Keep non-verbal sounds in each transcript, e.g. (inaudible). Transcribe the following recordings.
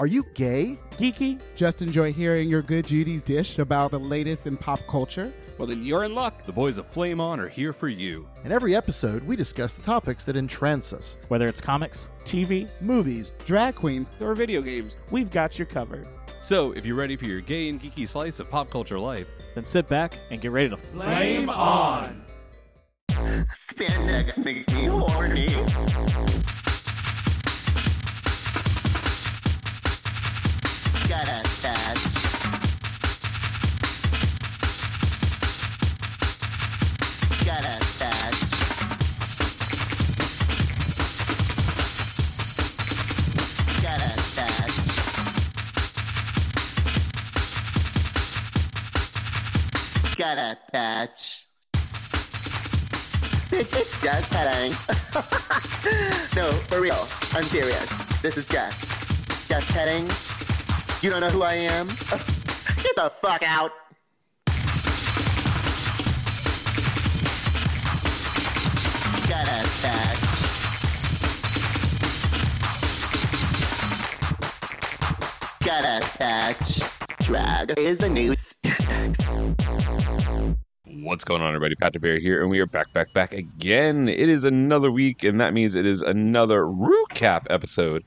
Are you gay? Geeky? Just enjoy hearing your good Judy's dish about the latest in pop culture? Well, then you're in luck. The boys of Flame On are here for you. In every episode, we discuss the topics that entrance us. Whether it's comics, TV, Movies, drag queens, or video games, we've got you covered. So, if you're ready for your gay and geeky slice of pop culture life, then sit back and get ready to flame on. Spandex makes me horny. Just (laughs) no, for real. I'm serious. This is just. Just petting. You don't know who I am? (laughs) Get the fuck out. Gotta touch. Gotta touch. Drag is the new What's going on, everybody? Pat Bear here, and we are back, back, back again. It is another week, and that means it is another recap episode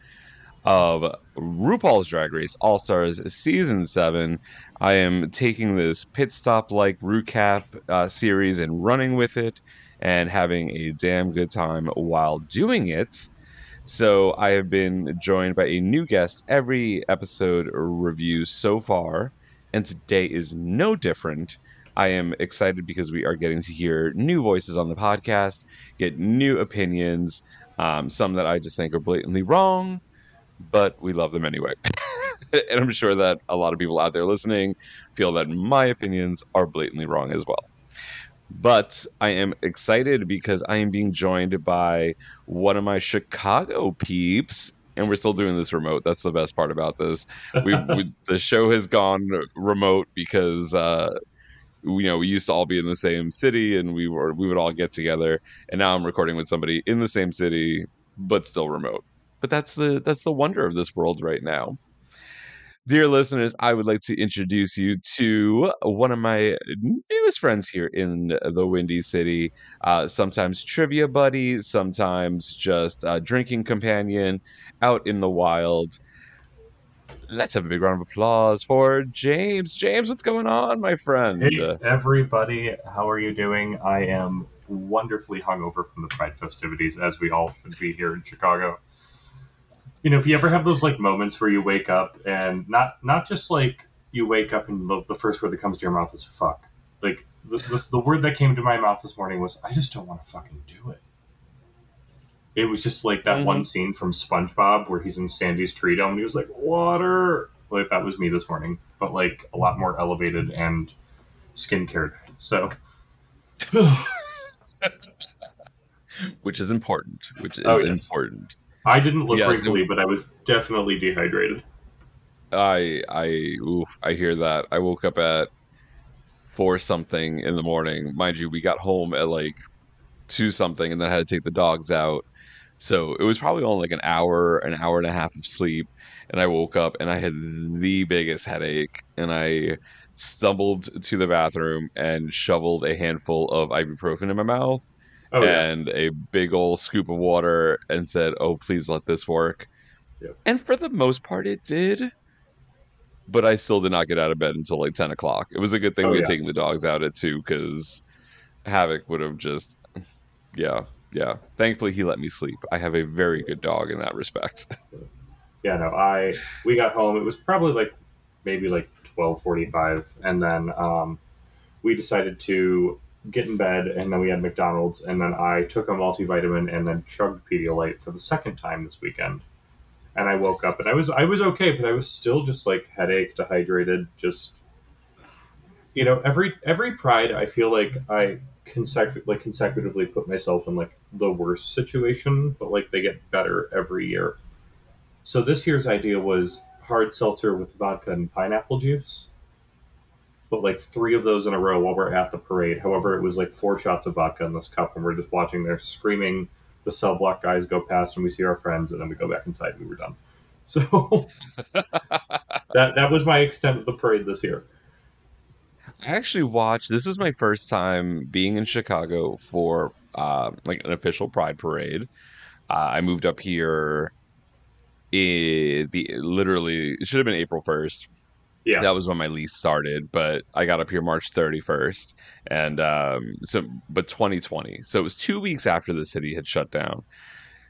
of RuPaul's Drag Race All Stars Season 7. I am taking this pit stop like recap uh, series and running with it and having a damn good time while doing it. So, I have been joined by a new guest every episode review so far, and today is no different. I am excited because we are getting to hear new voices on the podcast, get new opinions, um, some that I just think are blatantly wrong, but we love them anyway. (laughs) and I'm sure that a lot of people out there listening feel that my opinions are blatantly wrong as well. But I am excited because I am being joined by one of my Chicago peeps and we're still doing this remote. That's the best part about this. We, we (laughs) the show has gone remote because uh, you know we used to all be in the same city and we were we would all get together. And now I'm recording with somebody in the same city but still remote. But that's the that's the wonder of this world right now. Dear listeners, I would like to introduce you to one of my newest friends here in the Windy City. Uh, sometimes trivia buddy, sometimes just drinking companion out in the wild. Let's have a big round of applause for James. James, what's going on, my friend? Hey, everybody, how are you doing? I am wonderfully hungover from the Pride festivities, as we all should be here in Chicago. You know, if you ever have those like moments where you wake up and not not just like you wake up and the, the first word that comes to your mouth is "fuck." Like the, the the word that came to my mouth this morning was, "I just don't want to fucking do it." It was just like that Mhm. one scene from SpongeBob where he's in Sandy's tree dome and he was like, "Water." Like that was me this morning, but like a lot more elevated and skincared. So. (sighs) which is important. Which is Oh, yes. important. I didn't look Yes, wrinkly, but I was definitely dehydrated. I I oof, I hear that. I woke up at four something in the morning. Mind you, we got home at like two something, and then I had to take the dogs out. So it was probably only like an hour, an hour and a half of sleep. And I woke up and I had the biggest headache, and I stumbled to the bathroom and shoveled a handful of ibuprofen in my mouth Oh yeah. and a big old scoop of water and said, "Oh, please let this work." Yep. And for the most part, it did. But I still did not get out of bed until like ten o'clock. It was a good thing Oh, we had yeah. taken the dogs out at two because Havoc would have just, yeah, yeah. Thankfully, he let me sleep. I have a very good dog in that respect. (laughs) Yeah, no, I we got home. It was probably like maybe like twelve forty five, and then um, we decided to get in bed, and then we had McDonald's, and then I took a multivitamin and then chugged Pedialyte for the second time this weekend. And I woke up and I was I was okay, but I was still just like headache, dehydrated, just you know every every Pride I feel like I consecu- like consecutively put myself in like the worst situation, but like they get better every year. So this year's idea was hard seltzer with vodka and pineapple juice. But like three of those in a row while we're at the parade. However, it was like four shots of vodka in this cup, and we're just watching there screaming. The cell block guys go past, and we see our friends, and then we go back inside. and We were done. So (laughs) that that was my extent of the parade this year. I actually watched. This is my first time being in Chicago for uh, like an official Pride parade. Uh, I moved up here. In the literally it should have been April first. Yeah. that was when my lease started, but I got up here March thirty first, and um, so but twenty twenty. So it was two weeks after the city had shut down.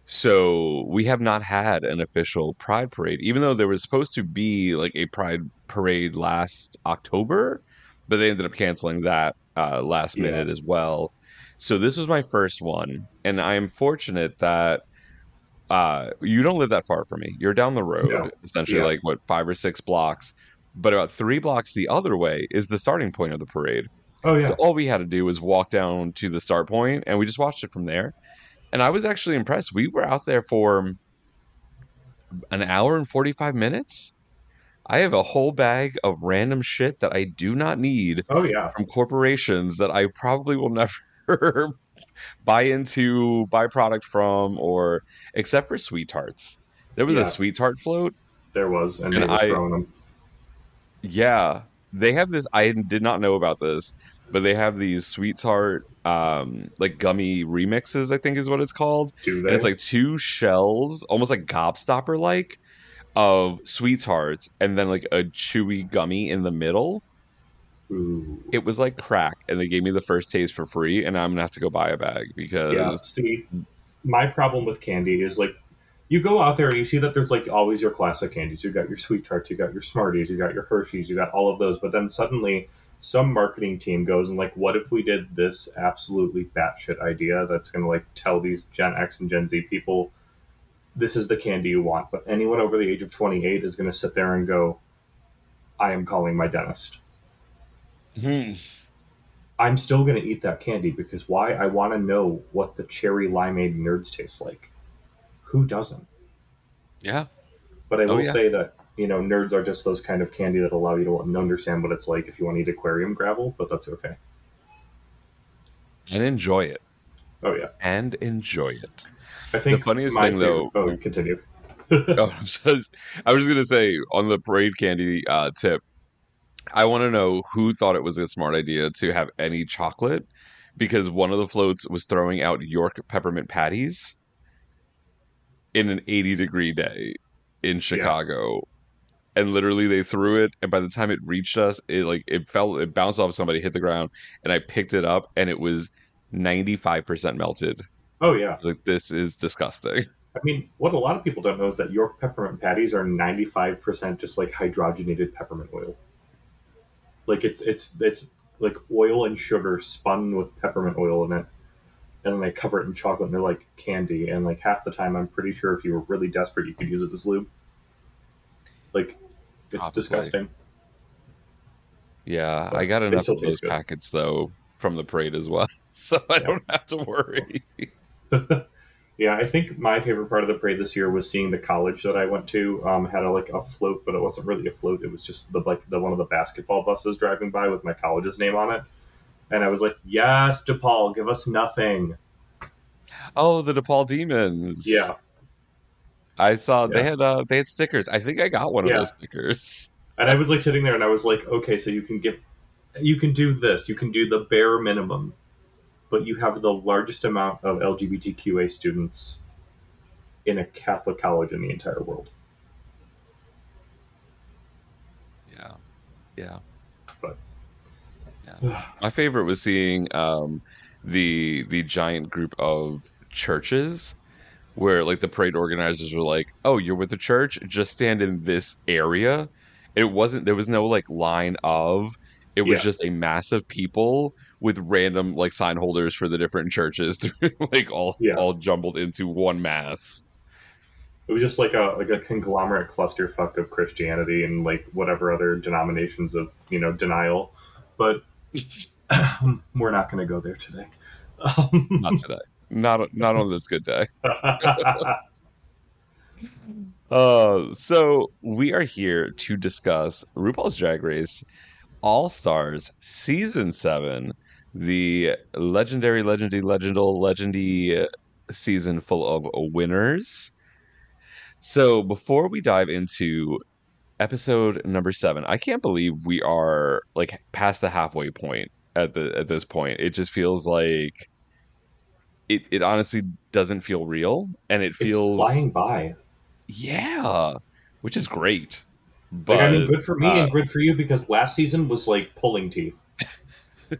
So we have not had an official Pride parade, even though there was supposed to be like a Pride parade last October, but they ended up canceling that uh, last Yeah. minute as well. So this was my first one, and I am fortunate that uh, you don't live that far from me. You're down the road, No. essentially Yeah. like what five or six blocks, but about three blocks the other way is the starting point of the parade. Oh yeah. So all we had to do was walk down to the start point, and we just watched it from there. And I was actually impressed. We were out there for an hour and 45 minutes. I have a whole bag of random shit that I do not need oh yeah. from corporations that I probably will (laughs) never buy into, buy product from, or except for sweet tarts. There was Yeah. a sweet tart float. There was, and, And they were I- throwing them. Yeah, they have this. I did not know about this, but they have these sweet tart, um, like gummy remixes. I think is what it's called. Do they? And it's like two shells, almost like gobstopper like, of sweet tarts, and then like a chewy gummy in the middle. Ooh. It was like crack, and they gave me the first taste for free, and I'm gonna have to go buy a bag because Yeah. See, my problem with candy is like, you go out there and you see that there's like always your classic candies. You got your sweet tarts, you got your Smarties, you got your Hershey's, you got all of those. But then suddenly, some marketing team goes and like, what if we did this absolutely batshit idea that's gonna like tell these Gen X and Gen Z people, this is the candy you want. But anyone over the age of 28 is gonna sit there and go, I am calling my dentist. Hmm. I'm still going to eat that candy because why? I want to know what the cherry limeade nerds taste like. Who doesn't? yeah, But I Oh, will yeah. say that, you know, nerds are just those kind of candy that allow you to understand what it's like if you want to eat aquarium gravel, but that's okay. and enjoy it, Oh, yeah. and enjoy it. I think the funniest thing, though- Oh, continue. (laughs) oh, I'm so- I was just gonna say on the parade candy uh, tip, I want to know who thought it was a smart idea to have any chocolate, because one of the floats was throwing out York peppermint patties in an 80 degree day in Chicago. And literally, they threw it, and by the time it reached us, it like it fell, it bounced off somebody, hit the ground, and I picked it up, and it was 95% melted. Oh, yeah. Like, "This is disgusting." I mean, what a lot of people don't know is that York peppermint patties are 95% just like hydrogenated peppermint oil. Like it's it's it's like oil and sugar spun with peppermint oil in it, and then they cover it in chocolate and they're like candy. And like half the time, I'm pretty sure if you were really desperate, you could use it as lube. Like, it's Probably. disgusting. Yeah, But I got enough of those packets though from the parade as well, (laughs) so I don't have to worry. (laughs) Yeah, I think my favorite part of the parade this year was seeing the college that I went to um, had a, like a float, but it wasn't really a float. It was just the like the one of the basketball buses driving by with my college's name on it, and I was like, "Yes, DePaul, give us nothing." Oh, the DePaul Demons. Yeah, I saw they had uh they had stickers. I think I got one of those stickers. and I was like sitting there, and I was like, "Okay, so you can get, you can do this, you can do the bare minimum, but you have the largest amount of LGBTQA students in a Catholic college in the entire world." Yeah, yeah. But- yeah. My favorite was seeing um the the giant group of churches where like the parade organizers were like, "Oh, you're with the church? Just stand in this area." It wasn't. There was no like line of. It was Yeah. just a mass of people with random like sign holders for the different churches, (laughs) like all Yeah. all jumbled into one mass. It was just like a like a conglomerate clusterfuck of Christianity and like whatever other denominations of you know denial, but (laughs) we're not going to go there today. (laughs) Not today. Not not on this good day. Uh, so we are here to discuss RuPaul's Drag Race All Stars Season 7, the legendary, legendy, legendal, legendy uh, season full of winners. So before we dive into episode number seven, I can't believe we are like past the halfway point at the at this point. It just feels like it it honestly doesn't feel real, and it It's feels flying by. yeah, which is great. But Like, I mean, good for me uh, and good for you because last season was like pulling teeth. (laughs)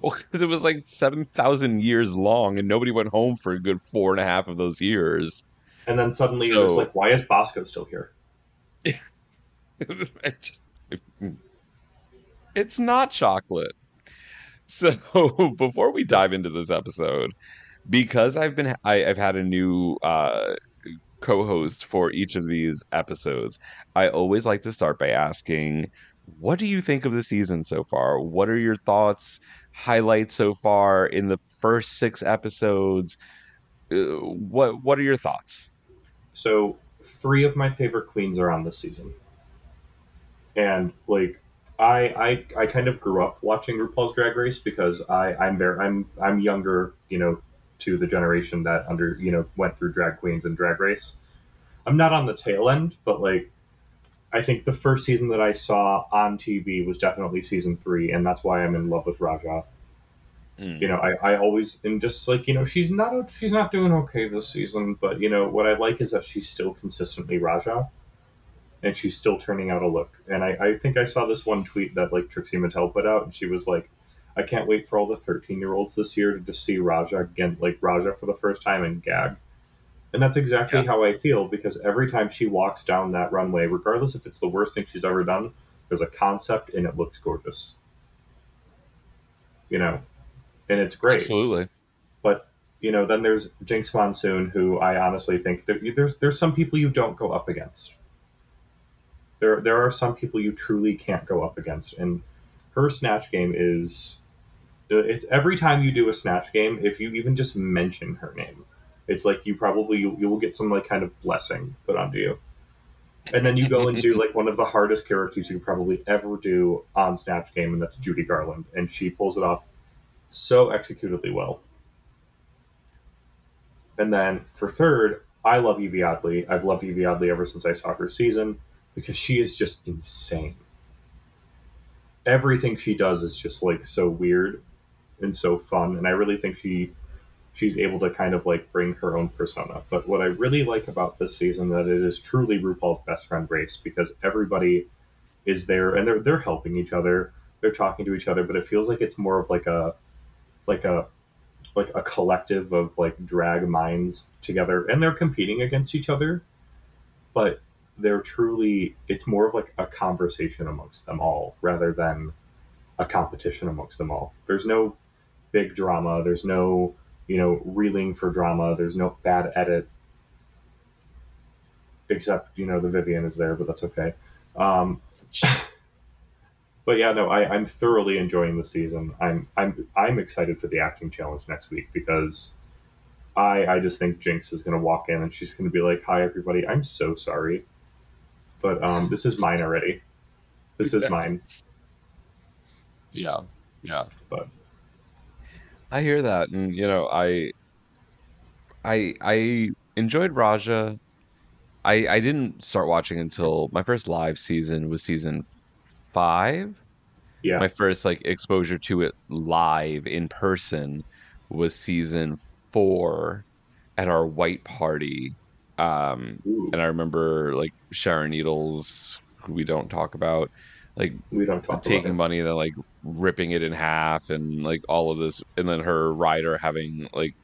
Well, because it was like seven thousand years long, and nobody went home for a good four and a half of those years. And then suddenly it was like, why is Bosco still here? (laughs) Just- it's not chocolate. So (laughs) before we dive into this episode, because I've been I, I've had a new uh, co-host for each of these episodes, I always like to start by asking, "What do you think of the season so far? What are your thoughts, highlights so far in the first six episodes? Uh, what What are your thoughts?" So three of my favorite queens are on this season, and like I I, I kind of grew up watching RuPaul's Drag Race because I I'm very I'm I'm younger you know to the generation that under you know went through drag queens and Drag Race. I'm not on the tail end, but like I think the first season that I saw on TV was definitely season three, and that's why I'm in love with Raja. Mm. You know, I, I always am just like, you know, she's not she's not doing okay this season, but you know what I like is that she's still consistently Raja, and she's still turning out a look. And I, I think I saw this one tweet that like Trixie Mattel put out, and she was like, I can't wait for all the 13 year olds this year to just see Raja again, like Raja for the first time and gag. And that's exactly Yeah. how I feel because every time she walks down that runway, regardless if it's the worst thing she's ever done, there's a concept and it looks gorgeous. You know, and it's great Absolutely. but you know then there's Jinkx Monsoon who I honestly think you- there's there's some people you don't go up against. There there are some people you truly can't go up against, and her snatch game is it's every time you do a snatch game, if you even just mention her name, it's like you probably you, you will get some like kind of blessing put onto you. And then you go and do (laughs) like one of the hardest characters you could probably ever do on Snatch Game, and that's Judy Garland, and she pulls it off so executedly well. And then for third, I love Yvie Oddly. I've loved Yvie Oddly ever since I saw her season because she is just insane. Everything she does is just like so weird and so fun, and I really think she she's able to kind of like bring her own persona. But what I really like about this season that it is truly RuPaul's best friend race because everybody is there and they're they're helping each other, they're talking to each other, but it feels like it's more of like a like a like a collective of like drag minds together and they're competing against each other but they're truly it's more of like a conversation amongst them all rather than a competition amongst them all there's no big drama there's no you know reeling for drama there's no bad edit except you know the Vivienne is there but that's okay um (laughs) but yeah, no, I, I'm thoroughly enjoying the season. I'm I'm I'm excited for the acting challenge next week because I I just think Jinkx is gonna walk in and she's gonna be like, "Hi everybody, I'm so sorry, but um, this is mine already. This is (laughs) mine." Yeah, yeah. But I hear that, and you know, I, I, I enjoyed Raja. I I didn't start watching until my first live season was season five. yeah, My first like exposure to it live in person was season four at our white party. Um, Ooh, and I remember like Sharon Needles, who we don't talk about, like we don't talk taking money and then like ripping it in half and like all of this and then her rider having like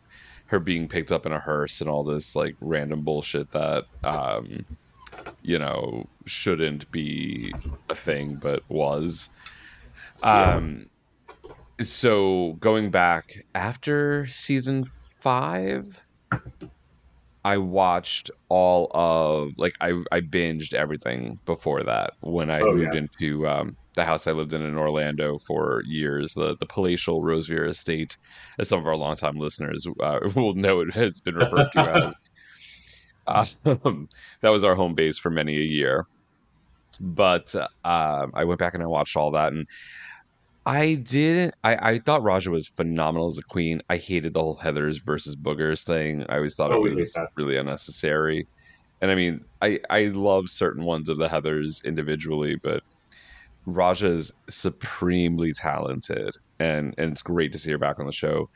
her being picked up in a hearse and all this like random bullshit that um you know shouldn't be a thing but was. Um so going back after season 5 I watched all of like I I binged everything before that when I Oh, moved yeah. into um, the house I lived in in Orlando for years, the the palatial Rosevere Estate, as some of our longtime listeners uh, (laughs) will know it has been referred to as. (laughs) Um, that was our home base for many a year. But uh, I went back and I watched all that, and I didn't. I, I thought Raja was phenomenal as a queen. I hated the whole Heather's versus Boogers thing. I always thought Oh, it was really unnecessary. and I mean, I I love certain ones of the Heathers individually, but Raja is supremely talented, and and it's great to see her back on the show.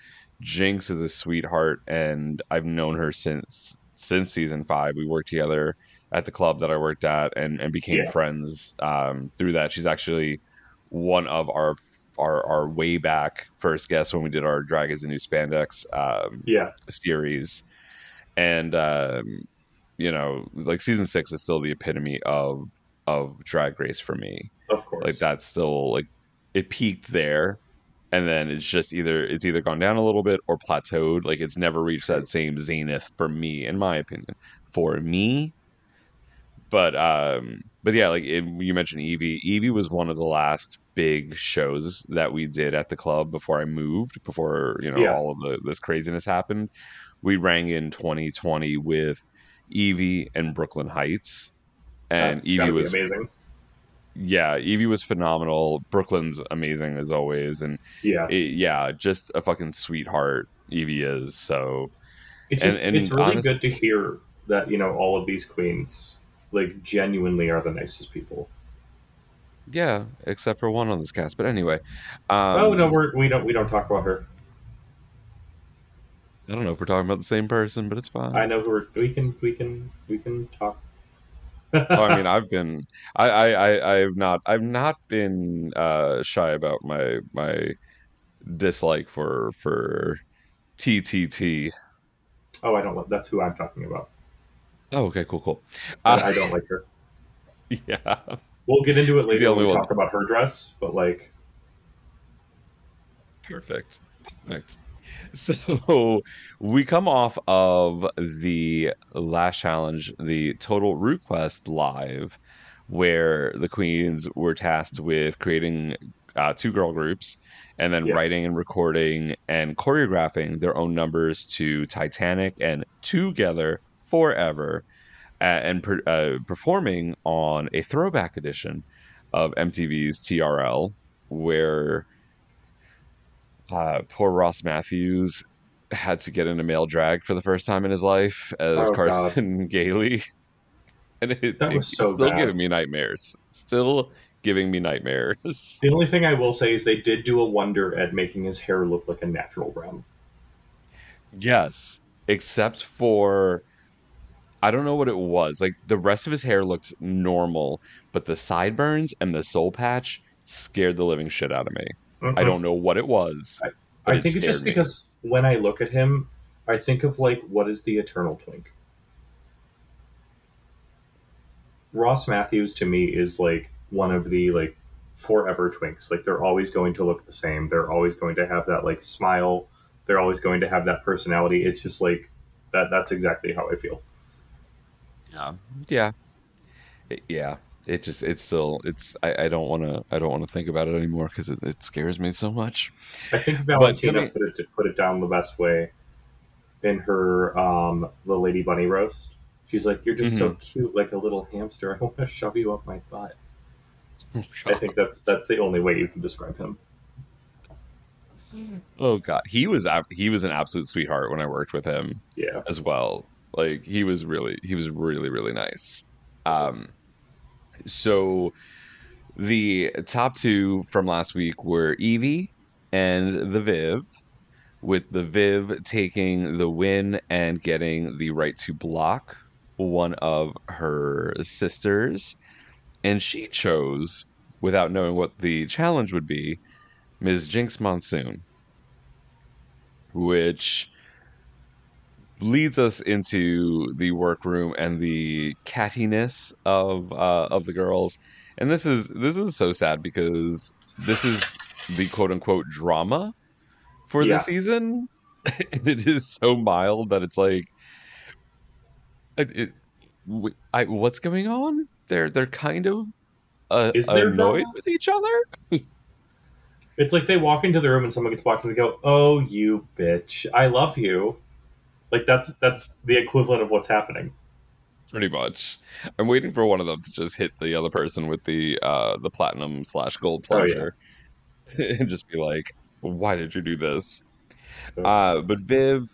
Jinkx is a sweetheart, and I've known her since since season five. We worked together at the club that I worked at, and and became Yeah. friends um, through that. She's actually one of our our our way back first guests when we did our drag Dragons and New Spandex um, Yeah, series, and um, you know, like season six is still the epitome of of Drag Race for me. Of course. like that's still like it peaked there and then it's just either it's either gone down a little bit or plateaued. Like it's never reached that same zenith for me in my opinion for me. But um but yeah like it, you mentioned Yvie. Yvie was one of the last big shows that we did at the club before i moved before you know Yeah. all of the, this craziness happened we rang in 2020 with Yvie and brooklyn heights and That's Yvie was amazing. yeah, Yvie was phenomenal. Brooklyn's amazing as always, and Yeah, it, yeah, just a fucking sweetheart. Yvie is so. it's just and it's really good to hear that you know all of these queens like genuinely are the nicest people. Yeah, except for one on this cast. But anyway, um, oh no, we're, we don't we don't talk about her. I don't know if we're talking about the same person, but it's fine. I know who we're, we can we can we can talk. oh, I mean, (laughs) I've been, I, I, I, I've not, I've not been uh, shy about my my dislike for for TTT. oh, I don't. li- That's who I'm talking about. Oh, okay, cool, cool. Uh, I don't like her. (laughs) yeah, We'll get into it later when we one. talk about her dress, but like, Perfect. Perfect. So we come off of the last challenge, the Total Root Quest live, where the queens were tasked with creating uh, two girl groups and then Yeah. writing and recording and choreographing their own numbers to Titanic and Together Forever and per, uh, performing on a throwback edition of MTV's TRL, where uh, poor Ross Mathews had to get into male drag for the first time in his life as Oh, Carson (laughs) Daly. And it, That was so still bad. giving me nightmares. Still giving me nightmares. (laughs) the only thing I will say is they did do a wonder at making his hair look like a natural brown. yes, except for I don't know what it was. Like the rest of his hair looked normal, but the sideburns and the soul patch scared the living shit out of me. I don't know what it was. Mm-hmm. I it think it's just me. because when I look at him, I think of like what is the eternal twink. Ross Mathews to me is like one of the like forever twinks. Like they're always going to look the same. They're always going to have that like smile. They're always going to have that personality. It's just like that. That's exactly how I feel. Yeah. Yeah. It- yeah. It just it's still it's I, I don't want to I don't want to think about it anymore because it, it scares me so much. I think Valentina coming- put it put it down the best way in her um the Lady Bunny roast. She's like, "You're just so Mm-hmm. cute, like a little hamster. I want to shove you up my butt." I think that's that's the only way you can describe him. Oh god, he was ab- he was an absolute sweetheart when I worked with him Yeah, as well. Like he was really he was really really nice. Um, so the top two from last week were Yvie and the Viv, with the Viv taking the win and getting the right to block one of her sisters, and she chose, without knowing what the challenge would be, Ms. Jinkx Monsoon, which leads us into the workroom and the cattiness of uh, of the girls. And this is this is so sad because this is the quote unquote drama for Yeah. the season. (laughs) and it is so mild that it's like it, it, I, what's going on? They're they're kind of uh, annoyed drama? with each other. it's like they walk into the room and someone gets blocked and they go, "Oh, you bitch! I love you." Like that's that's the equivalent of what's happening. Pretty much. I'm waiting for one of them to just hit the other person with the uh the platinum slash gold Oh, yeah. (laughs) and just be like, "Why did you do this?" Uh, but Viv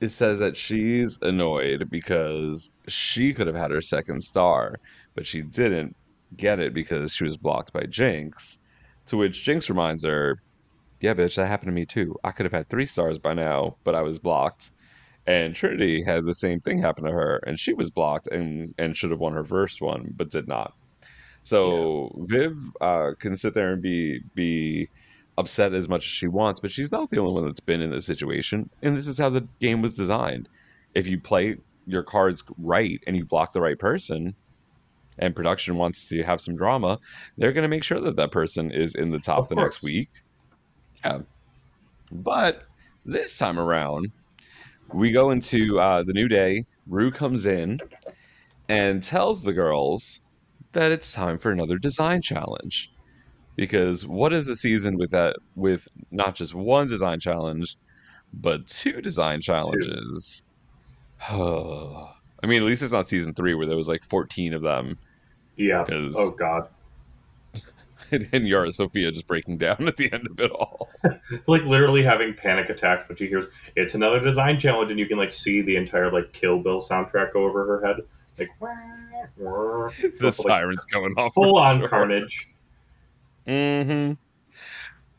it says that she's annoyed because she could have had her second star, but she didn't get it because she was blocked by Jinkx. To which Jinkx reminds her, Yeah, bitch, that happened to me too. I could have had three stars by now, but I was blocked. And Trinity had the same thing happen to her, and she was blocked and, and should have won her first one, but did not. So Viv uh, can sit there and be be upset as much as she wants, but she's not the only one that's been in this situation. And this is how the game was designed. If you play your cards right and you block the right person, and production wants to have some drama, they're going to make sure that that person is in the top Of the course. next week. Yeah. But this time around, we go into uh, the new day. Rue comes in and tells the girls that it's time for another design challenge. Because what is a season with that with not just one design challenge, but two design challenges? (sighs) I mean, at least it's not season three where there was like 14 of them, Yeah. Oh God. (laughs) and Yara Sofia just breaking down at the end of it all. (laughs) Like literally having panic attacks when she hears it's another design challenge, and you can like see the entire like Kill Bill soundtrack go over her head, like wah. The Like, sirens going off. full on carnage. hmm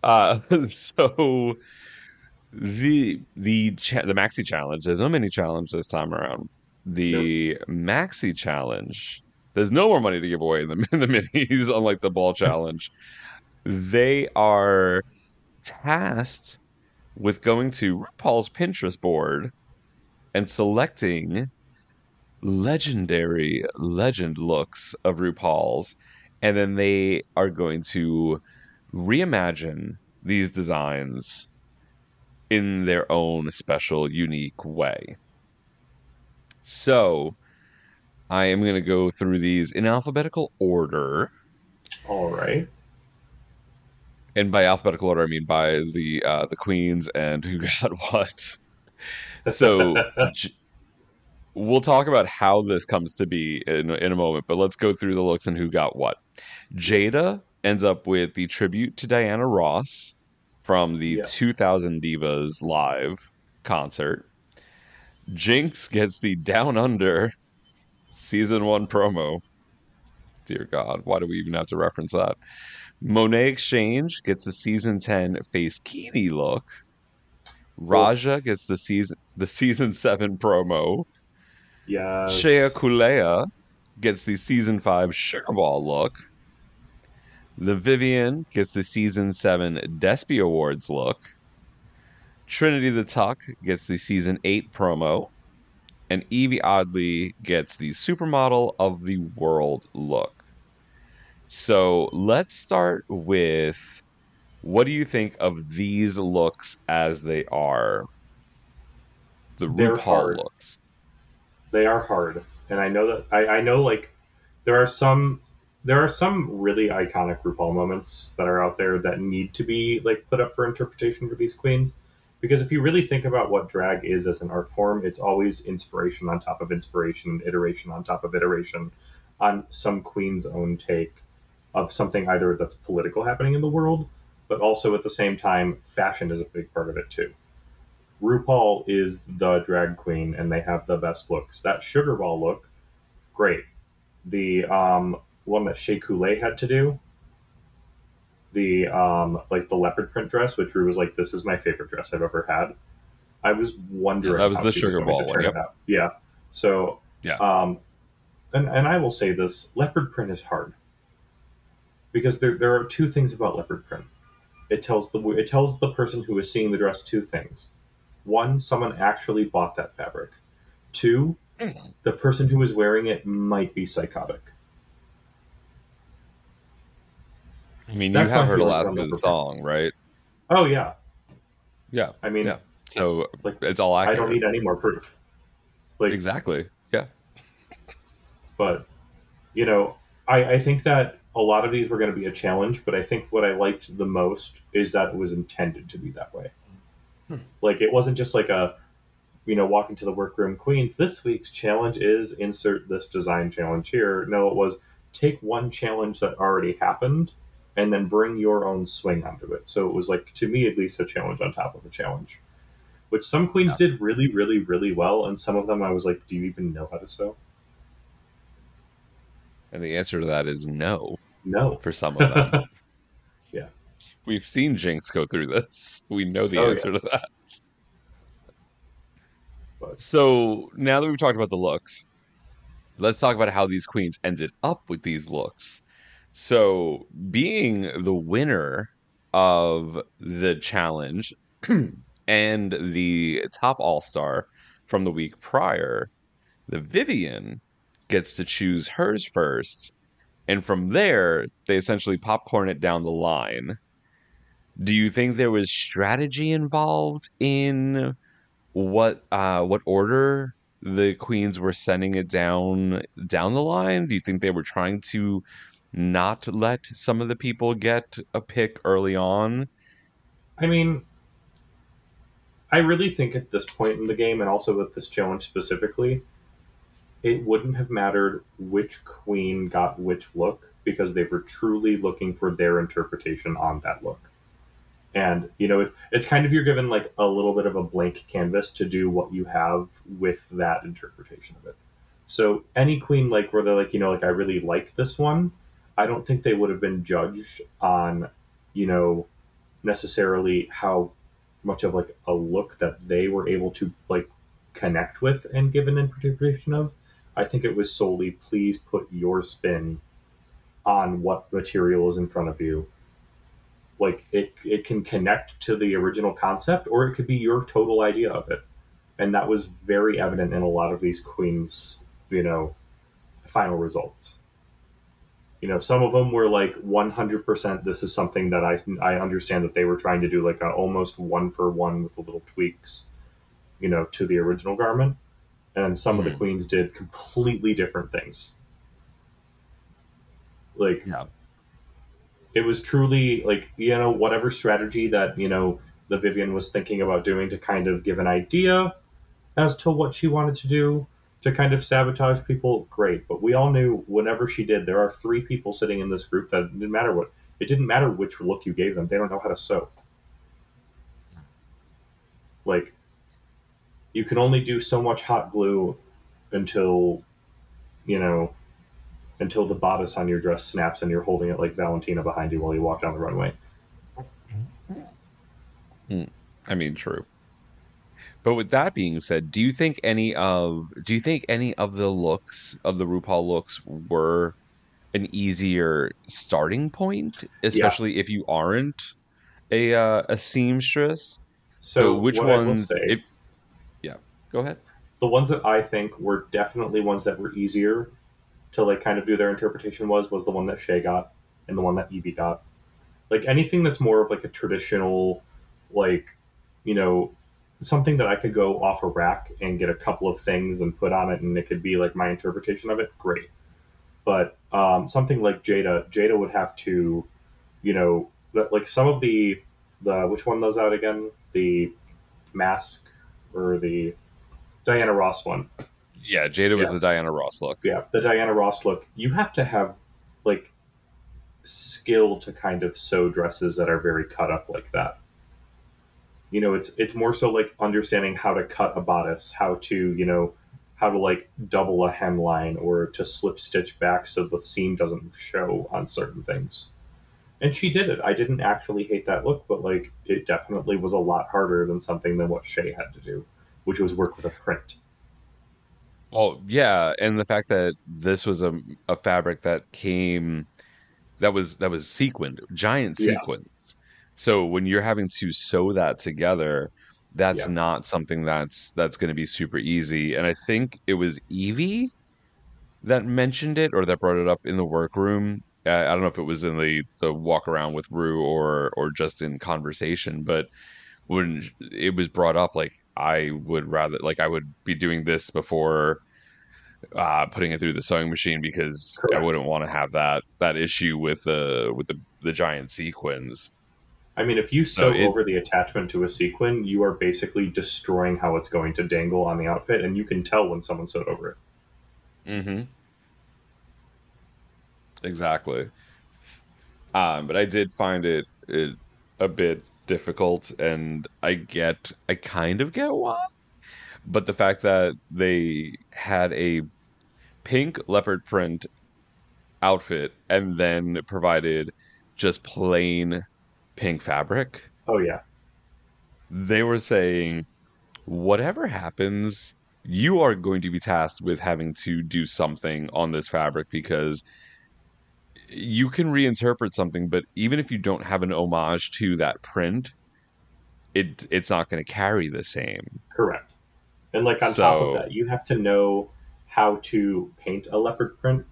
Uh, (laughs) so the the cha- the maxi challenge. There's no mini challenge this time around. The maxi challenge. There's no more money to give away in the (laughs) in the minis, unlike the ball challenge. They are tasked with going to RuPaul's Pinterest board and selecting legendary legend looks of RuPaul's, and then they are going to reimagine these designs in their own special, unique way. So, I am going to go through these in alphabetical order. All right. And by alphabetical order, I mean by the uh, the queens and who (laughs) got what. So, (laughs) J- we'll talk about how this comes to be in, in a moment, but let's go through the looks and who got what. Jaida ends up with the tribute to Diana Ross from the Yes. 2000 Divas live concert. Jinkx gets the Down Under season one promo. Dear God, why do we even have to reference that? Monét X Change gets the season 10 face Kini look. Raja gets the season the season seven promo. Yes. Shea Couleé gets the season five Sugar Ball look. The Vivienne gets the season seven Despy Awards look. Trinity the Tuck gets the season eight promo. And Evie Oddly gets the supermodel of the world look. So let's start with what do you think of these looks as they are? The They're RuPaul hard. looks. they are hard and i know that I, I know like there are some there are some really iconic RuPaul moments that are out there that need to be like put up for interpretation for these queens because if you really think about what drag is as an art form it's always inspiration on top of inspiration iteration on top of iteration on some queen's own take of something either that's political happening in the world but also at the same time fashion is a big part of it too RuPaul is the drag queen and they have the best looks. That sugar ball look, great. The um, one that Shea Coulee had to do, the um, like the leopard print dress, which Ru was like, "This is my favorite dress I've ever had." I was wondering. Yeah, that was how the she sugar going ball to one, yep. Yeah. So. Yeah. Um, and and I will say this: leopard print is hard because there there are two things about leopard print. It tells the it tells the person who is seeing the dress two things. One, someone actually bought that fabric. Two, the person who is wearing it might be psychotic. I mean, That's you have heard Alaska's song, right? Oh yeah, Yeah. I mean, Yeah. So like, it's all I don't need any more proof. Like, exactly. Yeah. but you know, I, I think that a lot of these were going to be a challenge, but I think what I liked the most is that it was intended to be that way. Hmm. Like it wasn't just like a, you know, walking to the workroom queens. This week's challenge is insert this design challenge here. No, it was take one challenge that already happened and then bring your own swing onto it. So it was like to me at least a challenge on top of a challenge. which some queens did really, really, really well, and some of them I was like, do you even know how to sew? And the answer to that is no No. for some of them. (laughs) Yeah. We've seen Jinkx go through this. We know the Oh, answer yes. to that. But- So now that we've talked about the looks, let's talk about how these queens ended up with these looks. So, being the winner of the challenge (clears throat) and the top all star from the week prior, the Vivienne gets to choose hers first. And from there, they essentially popcorn it down the line. Do you think there was strategy involved in what uh, what order the queens were sending it down down the line? Do you think they were trying to not let some of the people get a pick early on? I mean, I really think at this point in the game, and also with this challenge specifically, it wouldn't have mattered which queen got which look because they were truly looking for their interpretation on that look. And, you know, it, it's kind of you're given like a little bit of a blank canvas to do what you have with that interpretation of it. So any queen, like, where they're like, you know, like, I really like this one, I don't think they would have been judged on, you know, necessarily how much of like a look that they were able to like connect with and give an interpretation of. I think it was solely please put your spin on what material is in front of you. Like it it can connect to the original concept or it could be your total idea of it. And that was very evident in a lot of these queens, you know, final results. You know, some of them were like 100%. This is something that I I understand that they were trying to do like a almost one for one with the little tweaks, you know, to the original garment. And some of the Mhm. queens did completely different things. Like, Yeah. it was truly like you know whatever strategy that you know the Vivienne was thinking about doing to kind of give an idea as to what she wanted to do to kind of sabotage people, great. But we all knew whenever she did, there are three people sitting in this group that didn't matter what it didn't matter which look you gave them, they don't know how to sew. Like you can only do so much hot glue until you know until the bodice on your dress snaps and you're holding it like Valentina behind you while you walk down the runway. I mean, true. But with that being said, do you think any of do you think any of the looks of the RuPaul looks were an easier starting point, especially if you aren't a uh, a seamstress? So which I will ones? say, if- yeah, go ahead. the ones that I think were definitely ones that were easier to like kind of do their interpretation was was the one that Shea got and the one that Yvie got. Like anything that's more of like a traditional, like, you know, something that I could go off a rack and get a couple of things and put on it and it could be like my interpretation of it, great. But um, something like Jaida, Jaida would have to, you know, like some of the the which one was out again? The mask or the Diana Ross one. Yeah, Jaida was Yeah. the Diana Ross look. Yeah, the Diana Ross look. You have to have like skill to kind of sew dresses that are very cut up like that. You know, it's it's more so like understanding how to cut a bodice, how to, you know, how to like double a hemline or to slip stitch back so the seam doesn't show on certain things. And she did it. I didn't actually hate that look, but like it definitely was a lot harder than something than what Shea had to do, which was work with a print. Oh yeah, and the fact that this was a a fabric that came that was that was sequined, giant Yeah. So when you're having to sew that together, that's Yeah. not something that's that's going to be super easy. And I think it was Yvie that mentioned it or that brought it up in the workroom. I don't know if it was in the the walk around with Rue or or just in conversation, but when it was brought up, like I would rather like I would be doing this before uh, putting it through the sewing machine because I wouldn't want to have that that issue with the with the the giant sequins. I mean, if you sew it- over the attachment to a sequin, you are basically destroying how it's going to dangle on the outfit, and you can tell when someone sewed over it. Mm-hmm. Exactly. Um, but I did find it, it a bit difficult and I get I kind of get why. But the fact that they had a pink leopard print outfit and then provided just plain pink fabric, Oh yeah. they were saying whatever happens, you are going to be tasked with having to do something on this fabric because you can reinterpret something, but even if you don't have an homage to that print, it it's not going to carry the same. Correct. And like on top of that, you have to know how to paint a leopard print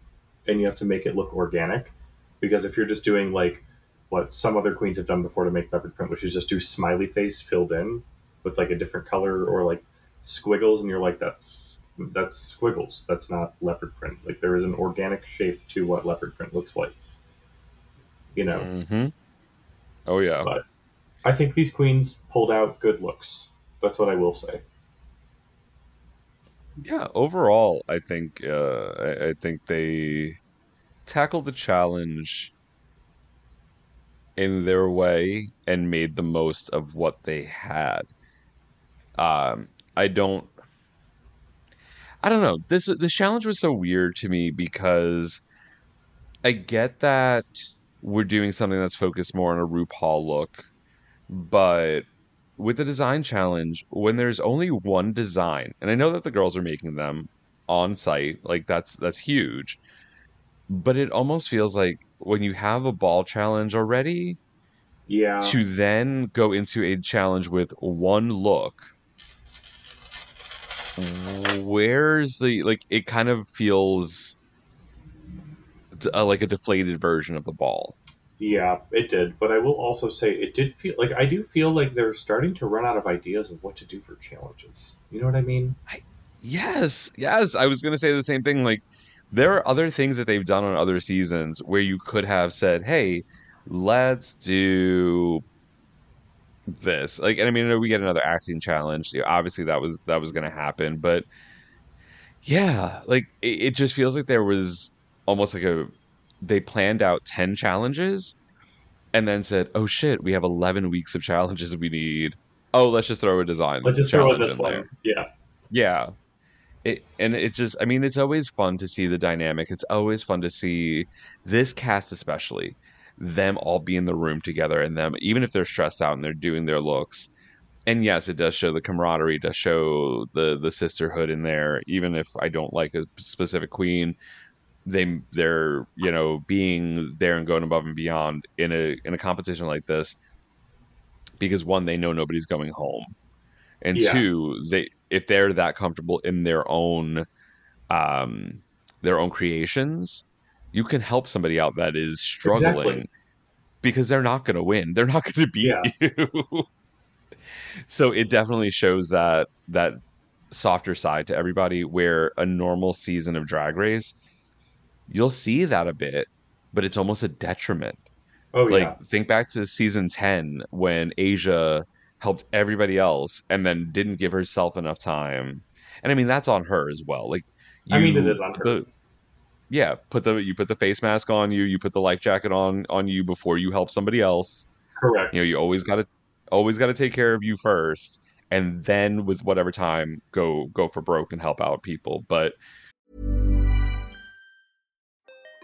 and you have to make it look organic. Because if you're just doing like what some other queens have done before to make leopard print, which is just do smiley face filled in with like a different color or like squiggles, and you're like, that's that's squiggles. That's not leopard print. Like there is an organic shape to what leopard print looks like. You know, hmm Oh yeah. but I think these queens pulled out good looks. That's what I will say. Yeah, overall, I think uh, I, I think they tackled the challenge in their way and made the most of what they had. Um, I don't, I don't know. This this challenge was so weird to me because I get that we're doing something that's focused more on a RuPaul look, but with the design challenge, when there's only one design, and I know that the girls are making them on site, like that's that's huge. But it almost feels like when you have a ball challenge already, Yeah. to then go into a challenge with one look, where's the like? It kind of feels uh, like a deflated version of the ball. Yeah, it did. But I will also say it did feel like I do feel like they're starting to run out of ideas of what to do for challenges. You know what I mean? Yes, yes. I was gonna say the same thing. Like, there are other things that they've done on other seasons where you could have said, "Hey, let's do this." Like, and I mean, I know we get another acting challenge. Yeah, obviously, that was that was gonna happen, but yeah, like it, it just feels like there was almost like a they planned out ten challenges and then said, "Oh shit, we have eleven weeks of challenges we need." Oh, let's just throw a design. Let's just throw in this there." one. Yeah. Yeah. It, and it just, I mean, it's always fun to see the dynamic. It's always fun to see this cast, especially them all be in the room together and them, even if they're stressed out and they're doing their looks. And yes, it does show the camaraderie, does show the the sisterhood in there. Even if I don't like a specific queen, they they're you know being there and going above and beyond in a in a competition like this because one they know nobody's going home and Yeah. two they if they're that comfortable in their own um their own creations you can help somebody out that is struggling Exactly. because they're not going to win they're not going to beat Yeah. (laughs) you so it definitely shows that that softer side to everybody where a normal season of drag race you'll see that a bit but it's almost a detriment Oh like yeah. think back to season 10 when asia helped everybody else and then didn't give herself enough time and i mean that's on her as well like I mean, it is on her. the- yeah put the you put the face mask on you you put the life jacket on on you before you help somebody else Correct. you know you always got to always got to take care of you first and then with whatever time go go for broke and help out people but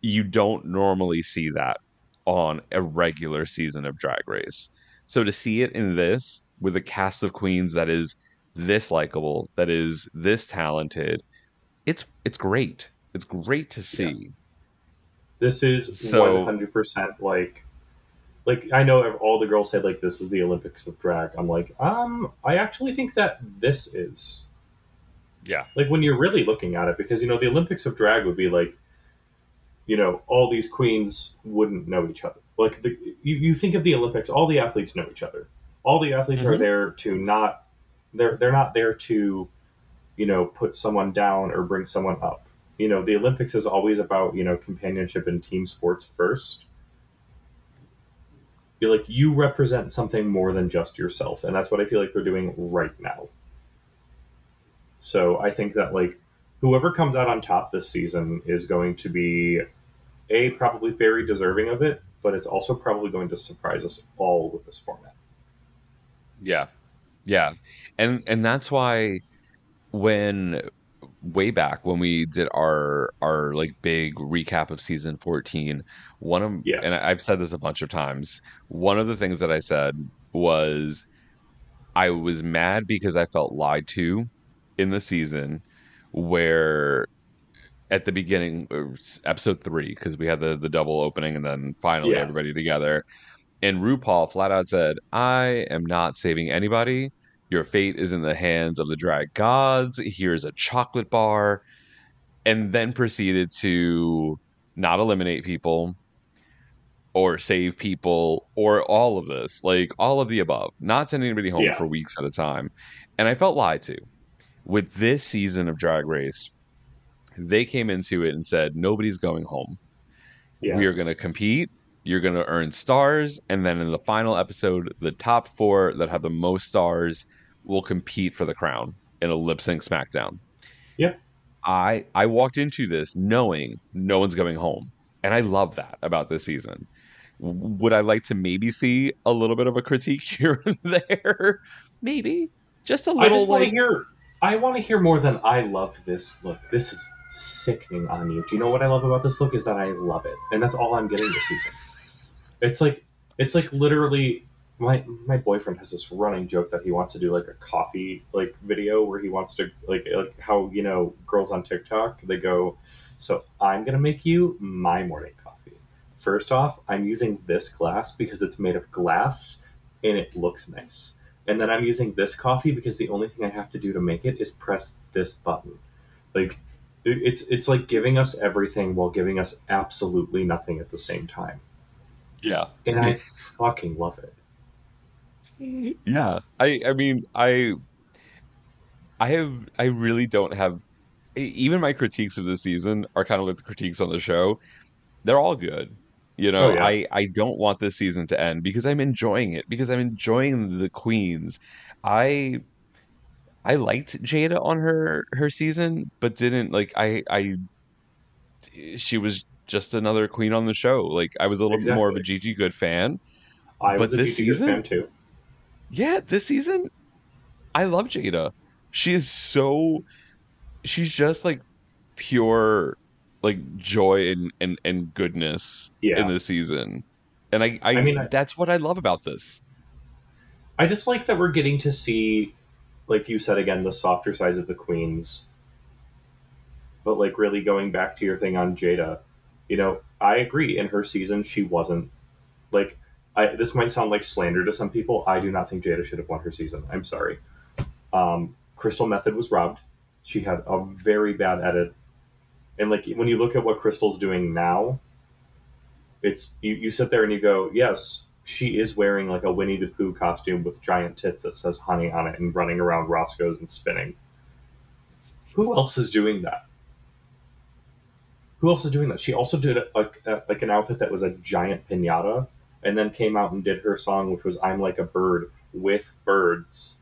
You don't normally see that on a regular season of drag race so to see it in this with a cast of queens that is this likable, that is this talented. It's it's great. It's great to see. This is So- 100% like like I know all the girls said like this is the Olympics of drag. I'm like, um, I actually think that this is Yeah. like when you're really looking at it because you know the Olympics of drag would be like you know all these queens wouldn't know each other. Like the you, you think of the Olympics, all the athletes know each other. All the athletes are Mhm. there to not they're they're not there to you know put someone down or bring someone up. You know, the Olympics is always about, you know, companionship and team sports first. You're like you represent something more than just yourself, and that's what I feel like they're doing right now. So I think that like whoever comes out on top this season is going to be a probably very deserving of it, but it's also probably going to surprise us all with this format. Yeah. Yeah. And and that's why when way back when we did our our like big recap of season 14, one of Yeah. and I've said this a bunch of times, one of the things that I said was I was mad because I felt lied to in the season where at the beginning episode 3 because we had the the double opening and then finally Yeah. everybody together and RuPaul flat out said, I am not saving anybody. Your fate is in the hands of the drag gods. Here's a chocolate bar. And then proceeded to not eliminate people or save people or all of this. Like all of the above. Not send anybody home Yeah. for weeks at a time. And I felt lied to. With this season of Drag Race, they came into it and said, nobody's going home Yeah. we are going to compete you're going to earn stars and then in the final episode the top four that have the most stars will compete for the crown in a lip sync smackdown Yep. i i walked into this knowing no one's going home and i love that about this season would i like to maybe see a little bit of a critique (laughs) here and there maybe just a little I just want like to hear. I want to hear more than I love this look. This is sickening on you. Do you know what I love about this look? Is that I love it, and that's all I'm getting this season. It's like it's like literally my my boyfriend has this running joke that he wants to do like a coffee like video where he wants to like like how you know girls on TikTok they go, so I'm gonna make you my morning coffee. First off, I'm using this glass because it's made of glass and it looks nice. And then I'm using this coffee because the only thing I have to do to make it is press this button. Like it's it's like giving us everything while giving us absolutely nothing at the same time. yeah And I fucking love it. yeah i i mean i i have i really don't have even my critiques of the season are kind of like the critiques on the show they're all good you know Oh, yeah. i i don't want this season to end because i'm enjoying it because i'm enjoying the queens i i liked Jaida on her her season but didn't like i i she was just another queen on the show like i was a little bit more of a Gigi Goode fan I But was a this Gigi Goode season? fan too. yeah, this season, I love Jaida. She is so, she's just like pure, like joy and and, and goodness Yeah. in this season, and I I, I mean, I- that's what I love about this. I just like that we're getting to see, like you said again, the softer sides of the queens. But like really going back to your thing on Jaida, you know, I agree. In her season, she wasn't like. I, this might sound like slander to some people. I do not think Jaida should have won her season. I'm sorry. Um, Crystal Methyd was robbed. She had a very bad edit, and like when you look at what Crystal's doing now, it's you, you sit there and you go, yes, she is wearing like a Winnie the Pooh costume with giant tits that says honey on it and running around Roscoe's and spinning. Who else is doing that? Who else is doing that? She also did a, a, like an outfit that was a giant pinata and then came out and did her song, which was I'm Like a Bird with birds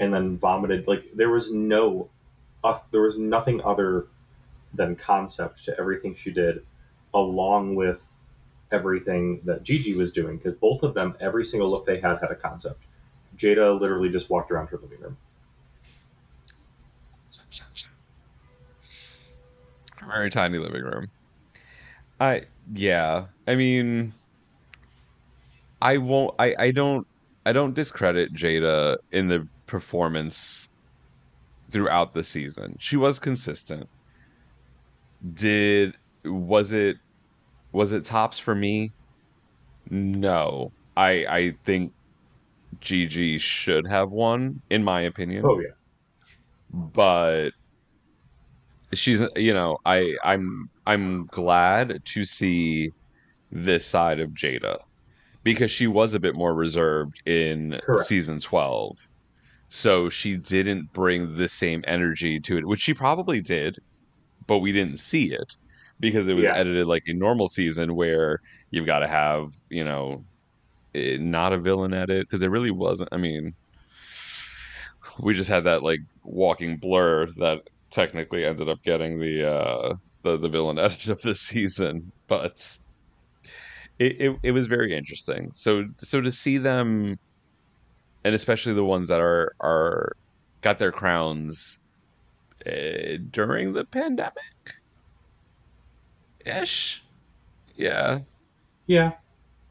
and then vomited. Like there was no, uh, there was nothing other than concept to everything she did, along with everything that Gigi was doing because both of them, every single look they had had a concept. Jaida literally just walked around her living room. Very tiny living room. I yeah. I mean, I won't. I I don't. I don't discredit Jaida in the performance throughout the season. She was consistent. Did was it was it tops for me? No. I I think Gigi should have won in my opinion. Oh yeah. But she's you know, I I'm I'm glad to see this side of Jaida because she was a bit more reserved in Correct. season 12. So she didn't bring the same energy to it, which she probably did, but we didn't see it because it was Yeah. edited like a normal season where you've got to have, you know, eh, not a villain edit because it really wasn't. I mean, we just had that like walking blur that technically ended up getting the uh the, the villain (laughs) edit of the season, but it, it it was very interesting. So so to see them, and especially the ones that are are got their crowns uh, during the pandemic, ish, yeah. Yeah.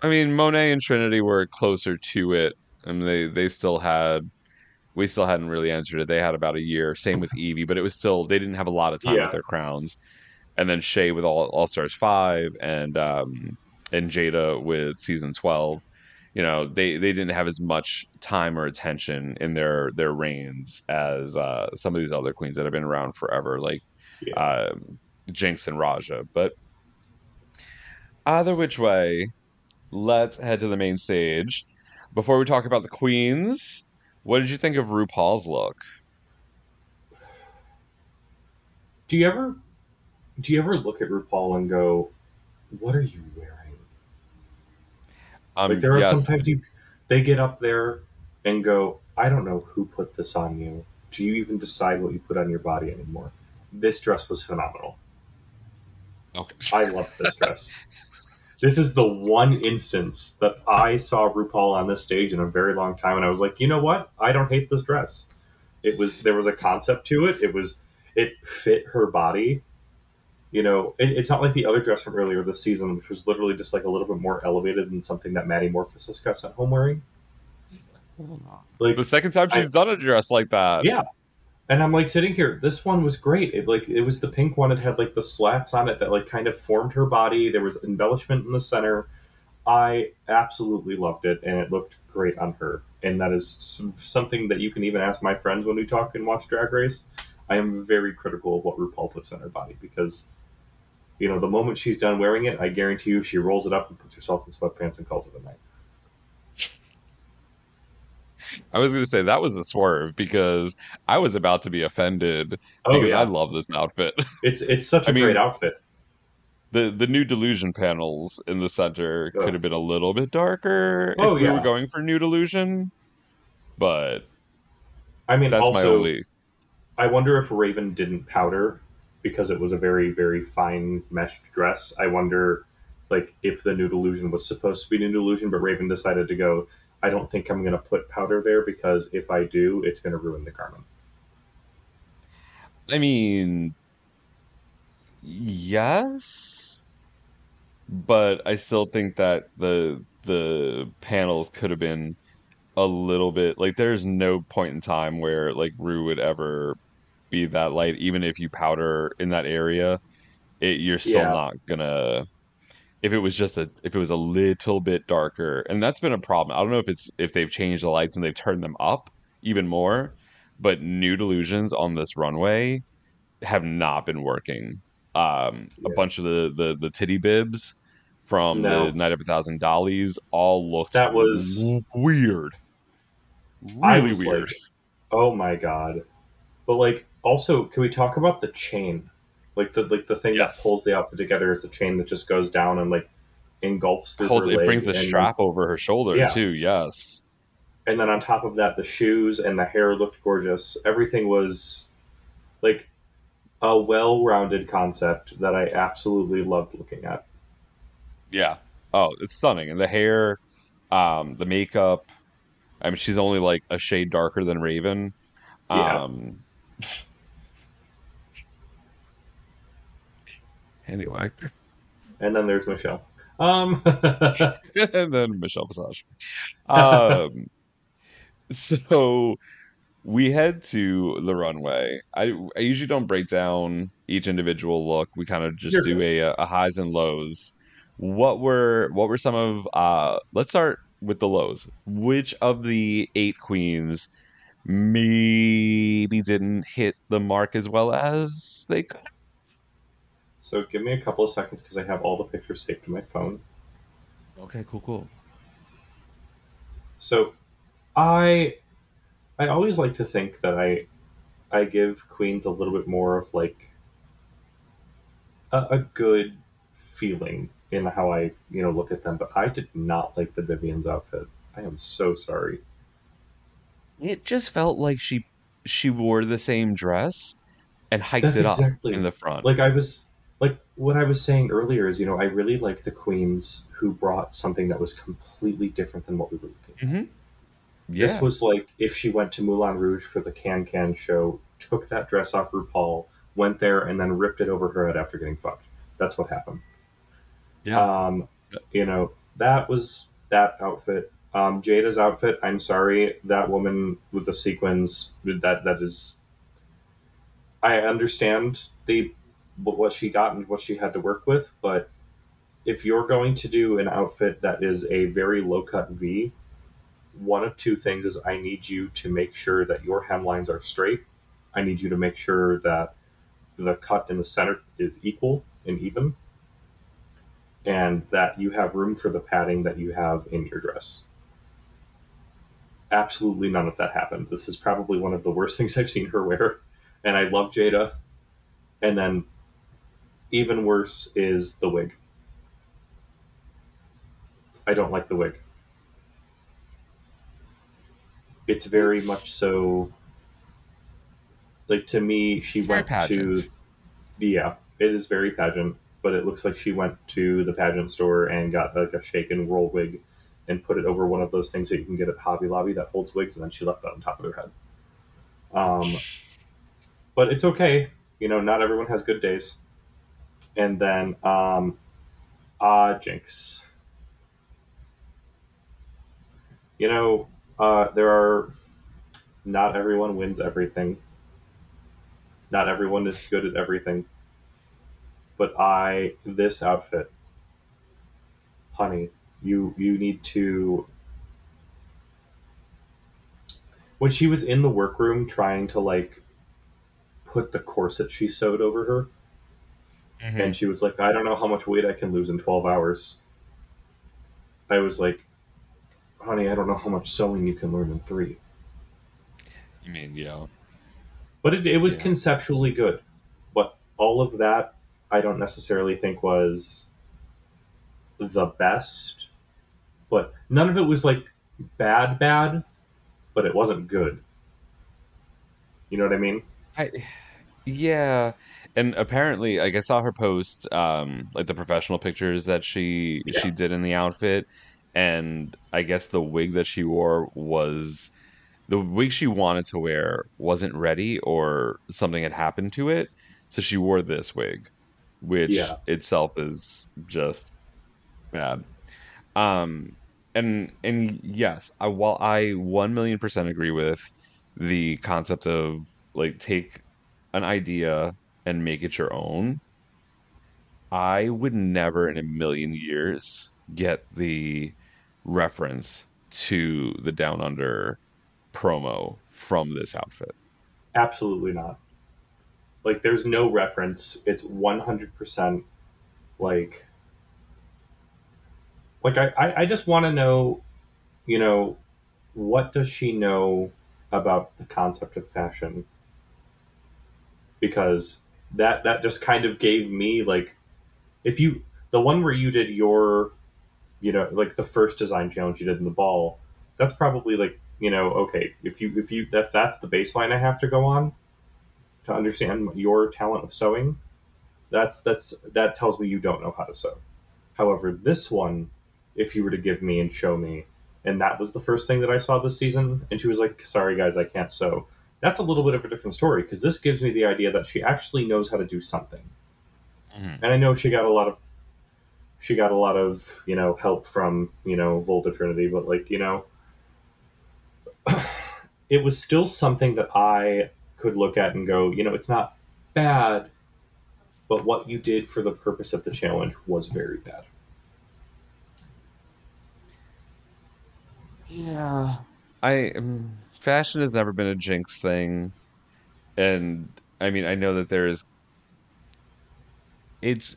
I mean, Monét and Trinity were closer to it, and they they still had. We still hadn't really answered it. They had about a year. Same with Yvie, but it was still they didn't have a lot of time Yeah. with their crowns. And then Shea with All All Stars five, and um, and Jaida with season twelve. You know, they they didn't have as much time or attention in their their reigns as uh, some of these other queens that have been around forever, like um, Jinkx and Raja. But either which way, let's head to the main stage. Before we talk about the queens, what did you think of RuPaul's look? Do you ever do you ever look at RuPaul and go, "What are you wearing?" Um, like there are yes, sometimes you they get up there and go, "I don't know who put this on you. Do you even decide what you put on your body anymore?" This dress was phenomenal. Okay. (laughs) I love this dress. this is the one instance that I saw RuPaul on this stage in a very long time, and I was like, you know what? I don't hate this dress. It was there was a concept to it. It was it fit her body. You know, it, it's not like the other dress from earlier this season, which was literally just like a little bit more elevated than something that Maddie Morphosis got sent home wearing. Like the second time she's done a dress like that. yeah. And I'm like sitting here. This one was great. It like it was the pink one. It had like the slats on it that like kind of formed her body. There was embellishment in the center. I absolutely loved it, and it looked great on her. And that is some, something that you can even ask my friends when we talk and watch Drag Race. I am very critical of what RuPaul puts on her body because, you know, the moment she's done wearing it, I guarantee you she rolls it up and puts herself in sweatpants and calls it a night. I was going to say that was a swerve because I was about to be offended Oh, because yeah. I love this outfit. (laughs) It's it's such a I mean- great outfit. The the nude illusion panels in the center Oh. could have been a little bit darker Oh, if we were going for nude illusion, but I mean, that's my only. I wonder if Raven didn't powder because it was a very, very fine meshed dress. I wonder, like, if the nude illusion was supposed to be nude illusion, but Raven decided to go, I don't think I'm going to put powder there because if I do, it's going to ruin the garment. I mean, yes, but I still think that the the panels could have been a little bit like. There's no point in time where like Rue would ever be that light, even if you powder in that area. It, you're still Yeah. not gonna. If it was just a, if it was a little bit darker, and that's been a problem. I don't know if it's if they've changed the lights and they've turned them up even more, but nude illusions on this runway have not been working. Um, a bunch of the, the the titty bibs from No. the Night of a Thousand Dollies all looked That was- weird, really weird. like, oh my god. But, like, also, can we talk about the chain? Like, the like the thing Yes. that pulls the outfit together is the chain that just goes down and, like, engulfs Holds, it brings the and- strap over her shoulder Yeah. too. Yes, and then on top of that the shoes and the hair looked gorgeous everything was like a well-rounded concept that i absolutely loved looking at yeah. Oh, it's stunning, and the hair, um, the makeup. I mean, she's only like a shade darker than Raven. Yeah. Anyway, and then there's michelle um (laughs) (laughs) and then Michelle Visage. Um, (laughs) so we head to the runway. I, I usually don't break down each individual look. We kind of just You're do a, a highs and lows. What were what were some of uh let's start with the lows. Which of the eight queens maybe didn't hit the mark as well as they could? So give me a couple of seconds because I have all the pictures saved to my phone. Okay, cool, cool. So I I always like to think that I I give queens a little bit more of like a, a good feeling in how I you know look at them, but I did not like the Vivienne's outfit. I am so sorry. It just felt like she she wore the same dress and hiked That's it up in the front. Like I was like what I was saying earlier is you know I really like the queens who brought something that was completely different than what we were looking. hmm Yeah. This was like if she went to Moulin Rouge for the Can Can show, took that dress off RuPaul, went there, and then ripped it over her head after getting fucked. That's what happened. yeah. Um, you know, that was that outfit. Um, Jaida's outfit. I'm sorry, that woman with the sequins. That that is. I understand the what she got and what she had to work with, but if you're going to do an outfit that is a very low cut V, one of two things is I need you to make sure that your hemlines are straight. I need you to make sure that the cut in the center is equal and even, and that you have room for the padding that you have in your dress. Absolutely none of that happened. This is probably one of the worst (laughs) things I've seen her wear, and I love Jaida. And then, even worse is the wig. I don't like the wig. It's very much so. Like to me, she It's went to. Yeah, it is very pageant, but it looks like she went to the pageant store and got like a shake and roll wig, and put it over one of those things that you can get at Hobby Lobby that holds wigs, and then she left that on top of her head. Um, but it's okay. You know, not everyone has good days. And then, um, ah, Jinkx. You know, uh, there are. Not everyone wins everything. Not everyone is good at everything. But I, this outfit, honey, you you need to. When she was in the workroom trying to like put the corset she sewed over her, Mhm. and she was like, I don't know how much weight I can lose in 12 hours. I was like, honey, I don't know how much sewing you can learn in three. You mean yeah. But it, it was Yeah. conceptually good. But all of that, I don't necessarily think was the best. But none of it was like bad, bad, but it wasn't good. You know what I mean? I yeah, and apparently, like I saw her post, um, like the professional pictures that she she did in the outfit, and I guess the wig that she wore was the wig she wanted to wear wasn't ready or something had happened to it, so she wore this wig, which Yeah. itself is just bad. Um, and and yes, I, while I one million percent agree with the concept of like take an idea and make it your own, I would never in a million years get the reference to the Down Under promo from this outfit. Absolutely not. Like, there's no reference. It's 100% like. Like, I, I, I just want to know, you know, what does she know about the concept of fashion? Because that that just kind of gave me like if you the one where you did your you know like the first design challenge you did in the ball that's probably like you know okay if you if you if that's the baseline i have to go on to understand your talent of sewing that's that's that tells me you don't know how to sew. However this one if you were to give me and show me and that was the first thing that i saw this season and she was like sorry guys i can't sew that's a little bit of a different story because this gives me the idea that she actually knows how to do something Mhm. and i know she got a lot of she got a lot of you know help from you know volta trinity but like you know (clears throat) it was still something that I could look at and go, you know, it's not bad, but what you did for the purpose of the challenge was very bad. Yeah. I um, fashion has never been a Jinkx thing, and I mean I know that there is. It's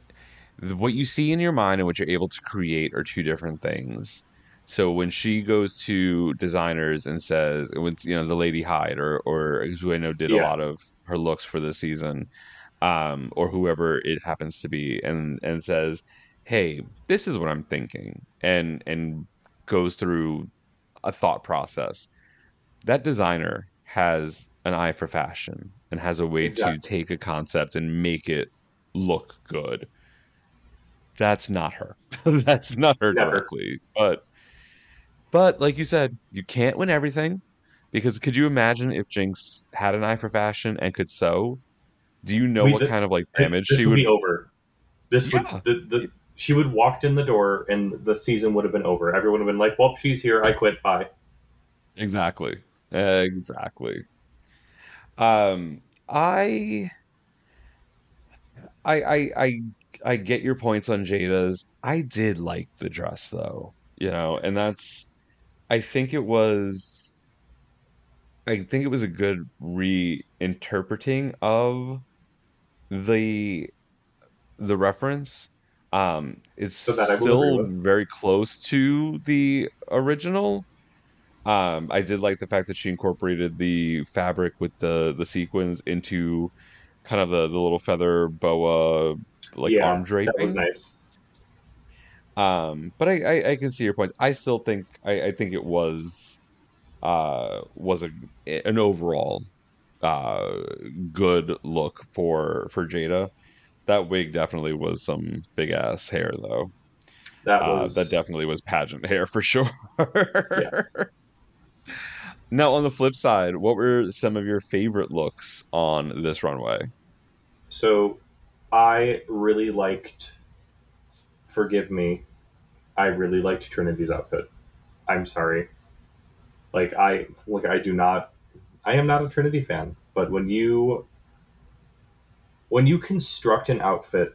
what you see in your mind and what you're able to create are two different things. So when she goes to designers and says, when you know the Lady Hyde or or who I know did a lot of her looks for this season, um, or whoever it happens to be, and and says, "Hey, this is what I'm thinking," and and goes through a thought process. That designer has an eye for fashion and has a way Exactly. to take a concept and make it look good. That's not her. (laughs) That's not her Never. directly. But but like you said, you can't win everything because could you imagine if Jinkx had an eye for fashion and could sew? Do you know We- what th- kind of like damage this she would would be over. This Yeah. would the, the she would walked in the door and the season would have been over. Everyone would have been like, "Well, she's here. I quit. Bye." Exactly. Exactly. Um, I, I, I, I, I get your points on Jaida's. I did like the dress though, you know, and that's, I think it was, I think it was a good reinterpreting of the, the reference. Um, it's So that I will agree still very close to the original. Um, I did like the fact that she incorporated the fabric with the the sequins into kind of the, the little feather boa like yeah, arm draping. that was nice. Um, but I, I, I can see your points. I still think I, I think it was uh was a an overall uh good look for for Jaida. That wig definitely was some big ass hair though. That Uh, was that definitely was pageant hair for sure. Now, on the flip side, what were some of your favorite looks on this runway? So I really liked Forgive Me. I really liked Trinity's outfit. I'm sorry. Like I like I do not I am not a Trinity fan, but when you when you construct an outfit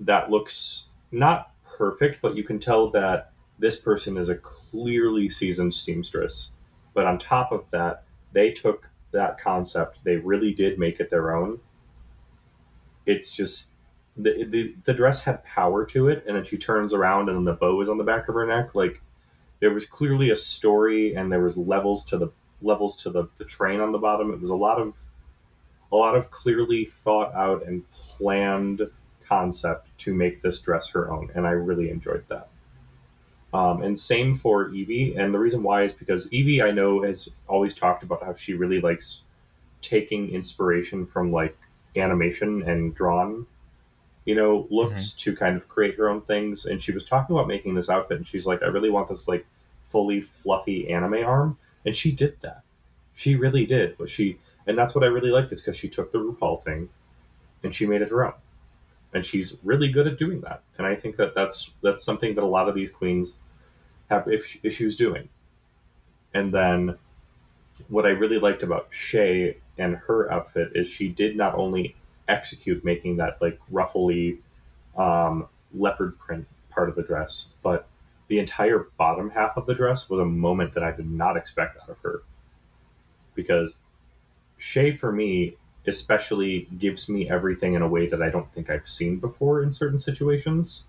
that looks not perfect, but you can tell that this person is a clearly seasoned seamstress. But on top of that, they took that concept, they really did make it their own. It's just the, the the dress had power to it and then she turns around and then the bow is on the back of her neck. Like there was clearly a story and there was levels to the levels to the, the train on the bottom. It was a lot of a lot of clearly thought out and planned concept to make this dress her own and i really enjoyed that um, and same for Yvie and the reason why is because Yvie i know has always talked about how she really likes taking inspiration from like animation and drawn you know looks to kind of create her own things. And she was talking about making this outfit and she's like i really want this like fully fluffy anime arm. And she did that. She really did but she and that's what i really liked is because she took the rupaul thing and she made it her own and she's really good at doing that and i think that that's that's something that a lot of these queens have issues doing and then what I really liked about Shea and her outfit is she did not only execute making that like ruffly um, leopard print part of the dress, but the entire bottom half of the dress was a moment that I did not expect out of her. Because Shea, for me, especially gives me everything in a way that I don't think I've seen before in certain situations.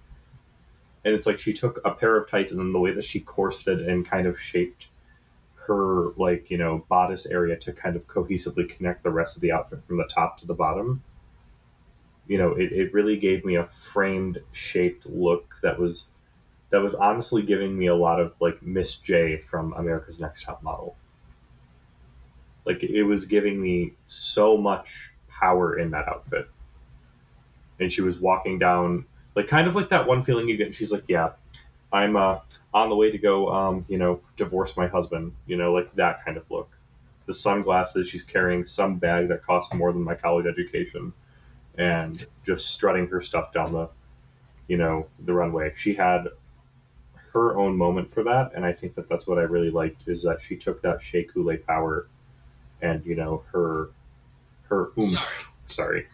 And it's like she took a pair of tights and then the way that she corseted and kind of shaped her like you know bodice area to kind of cohesively connect the rest of the outfit from the top to the bottom you know it, it really gave me a framed shaped look that was that was honestly giving me a lot of like miss j from america's next top model like it was giving me so much power in that outfit and she was walking down like kind of like that one feeling you get she's like yeah i'm uh on the way to go, um, you know, divorce my husband, you know, like that kind of look. The sunglasses, she's carrying some bag that cost more than my college education, and just strutting her stuff down the, you know, the runway. She had her own moment for that, and I think that that's what I really liked is that she took that Shea Couleé power, and you know her, her oomph. Sorry,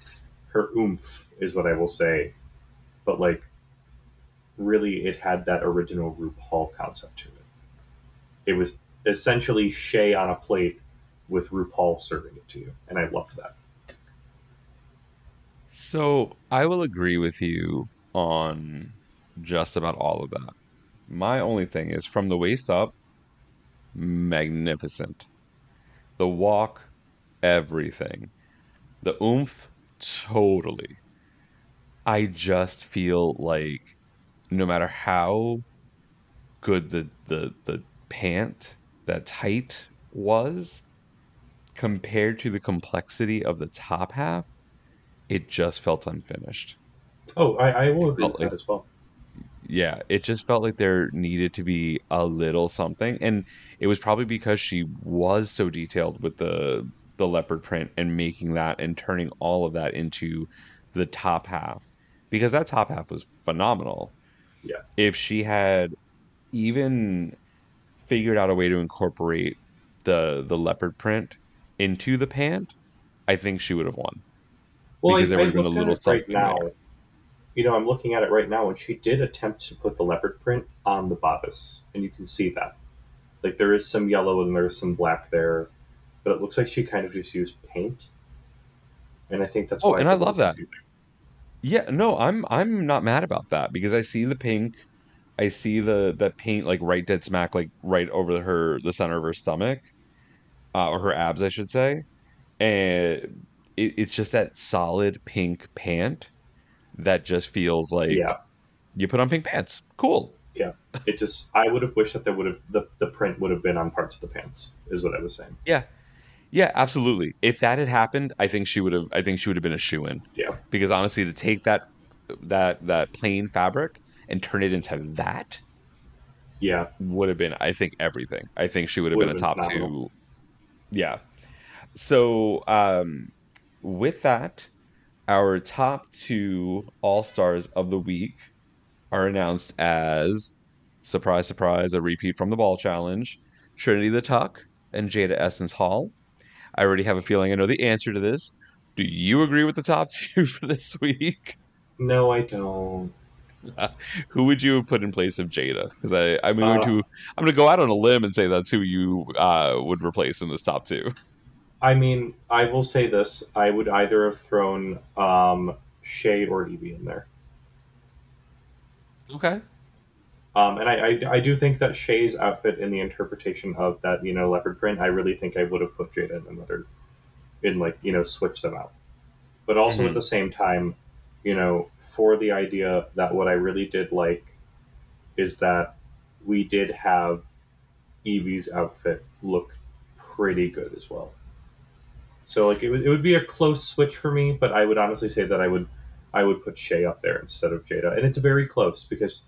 her oomph is what I will say, but like, really, it had that original RuPaul concept to it. It was essentially Shea on a plate with RuPaul serving it to you, and I loved that. So I will agree with you on just about all of that. My only thing is from the waist up, magnificent. The walk, everything. The oomph, totally. I just feel like no matter how good the the the pant, that tight was, compared to the complexity of the top half, it just felt unfinished. Oh, I, I will agree with like that as well. Yeah, it just felt like there needed to be a little something, and it was probably because she was so detailed with the the leopard print and making that and turning all of that into the top half, because that top half was phenomenal. Yeah. If she had even figured out a way to incorporate the the leopard print into the pant, I think she would have won. Well, because I, there I would have been a little it right something now. there. You know, I'm looking at it right now, and she did attempt to put the leopard print on the bodice, and you can see that. Like there is some yellow and there's some black there, but it looks like she kind of just used paint. And I think that's Oh, why and I love that. confusing. Yeah, no, I'm I'm not mad about that because I see the pink, I see the the paint like right dead smack like right over her the center of her stomach, uh, or her abs, I should say, and it, it's just that solid pink pant that just feels like Yeah, you put on pink pants. Cool. yeah. It just I would have wished that there would have the, the print would have been on parts of the pants, is what I was saying. Yeah, yeah, absolutely. If that had happened, I think she would have. I think she would have been a shoe in. Yeah. Because honestly, to take that that that plain fabric and turn it into that Yeah. would have been, I think, everything. I think she would have Would been a top phenomenal. two. Yeah. So um, with that, our top two all stars of the week are announced as surprise, surprise, a repeat from the ball challenge. Trinity the Tuck and Jaida Essence Hall. I already have a feeling I know the answer to this. Do you agree with the top (laughs) two for this week? No, I don't. (laughs) who would you put in place of Jaida? Because I I'm going Uh, to I'm going to go out on a limb and say that's who you uh, would replace in this top two. I mean, I will say this: I would either have thrown um, Shea or Yvie in there. Okay. Um, and I, I, I do think that Shea's outfit in the interpretation of that, you know, leopard print, I really think I would have put Jaida in another, in like, you know, switch them out. But also Mhm. at the same time, you know, for the idea that what I really did like is that we did have Yvie's outfit look pretty good as well. So like it would, it would be a close switch for me, but I would honestly say that I would I would put Shea up there instead of Jaida, and it's very close because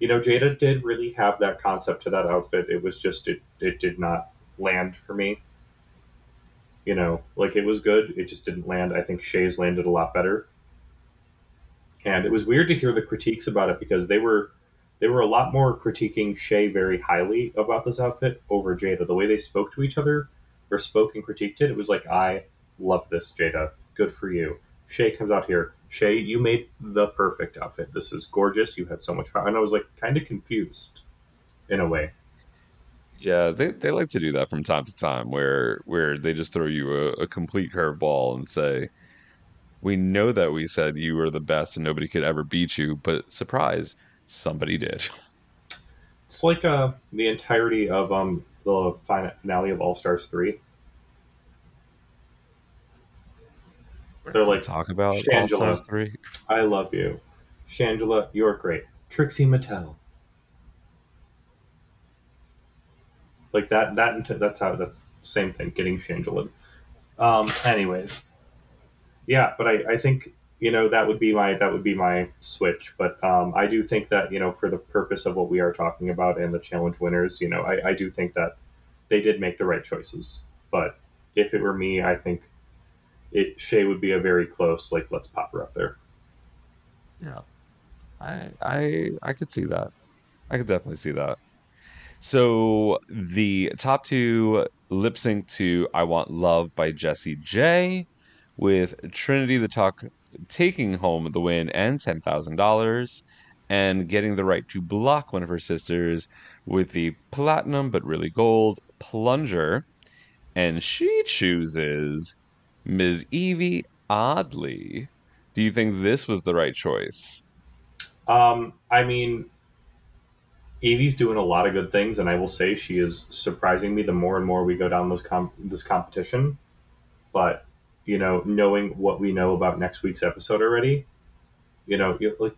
you know Jaida did really have that concept to that outfit. It was just it it did not land for me. You know, like it was good, it just didn't land. I think Shea's landed a lot better, and it was weird to hear the critiques about it because they were they were a lot more critiquing Shea very highly about this outfit over Jaida. The way they spoke to each other or spoke and critiqued it, it was like, I love this, Jaida. Good for you. Shea comes out here. Shea, you made the perfect outfit. This is gorgeous. You had so much power. And I was like kind of confused in a way. Yeah, they, they like to do that from time to time where where they just throw you a, a complete curveball and say, We know that we said you were the best and nobody could ever beat you, but surprise, somebody did. It's like uh, the entirety of um, the finale of All Stars 3. They're like, Talk about All Stars 3. I love you. Shangela, you're great. Trixie Mattel. Like that, that, that's how, that's same thing, getting Shangela. Um, anyways. Yeah, but I, I think, you know, that would be my, that would be my switch. But, um, I do think that, you know, for the purpose of what we are talking about and the challenge winners, you know, I, I do think that they did make the right choices. But if it were me, I think it, Shea would be a very close, like, let's pop her up there. Yeah. I I I could see that. I could definitely see that. So the top two lip sync to "I Want Love" by Jessie J, with Trinity the Tuck taking home the win and ten thousand dollars, and getting the right to block one of her sisters with the platinum but really gold plunger, and she chooses Ms. Yvie Oddly. Do you think this was the right choice? Um, I mean, Yvie's doing a lot of good things, and I will say she is surprising me the more and more we go down this this competition. But you know, knowing what we know about next week's episode already, you know, like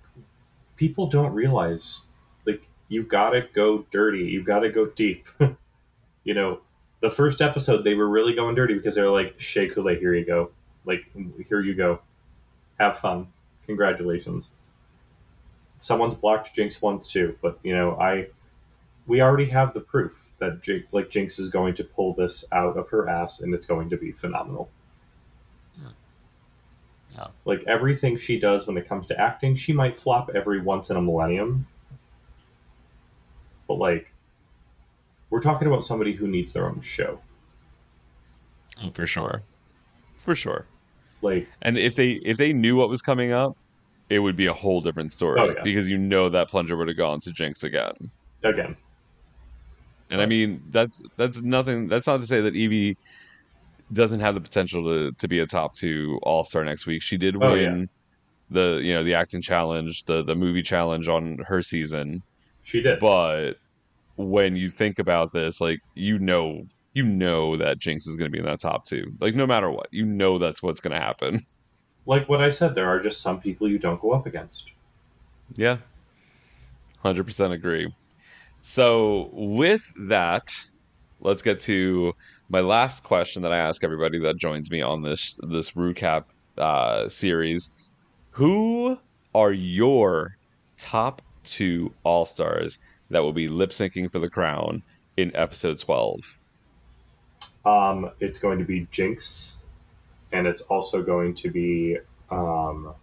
people don't realize like you gotta go dirty, you gotta go deep. (laughs) you know, the first episode they were really going dirty because they were like, "Shea Couleé, here you go, like here you go, have fun, congratulations." someone's blocked Jinkx once too, but you know, I we already have the proof that Jinkx, like Jinkx is going to pull this out of her ass and it's going to be phenomenal. Yeah. Like everything she does when it comes to acting, she might flop every once in a millennium. But like we're talking about somebody who needs their own show. Oh, for sure. For sure. Like and if they if they knew what was coming up, it would be a whole different story Oh, yeah. because you know that plunger would have gone to Jinkx again. again. And I mean, that's that's nothing. That's not to say that Yvie doesn't have the potential to, to be a top two All Star next week. She did Oh, win the you know the acting challenge, the the movie challenge on her season. She did. But when you think about this, like you know, you know that Jinkx is going to be in that top two. Like no matter what, you know that's what's going to happen. (laughs) Like what I said, there are just some people you don't go up against. Yeah. 100% agree. So, with that, let's get to my last question that I ask everybody that joins me on this this recap uh, series. Who are your top two All Stars that will be lip syncing for the crown in episode 12? Um, it's going to be Jinkx, and it's also going to be um,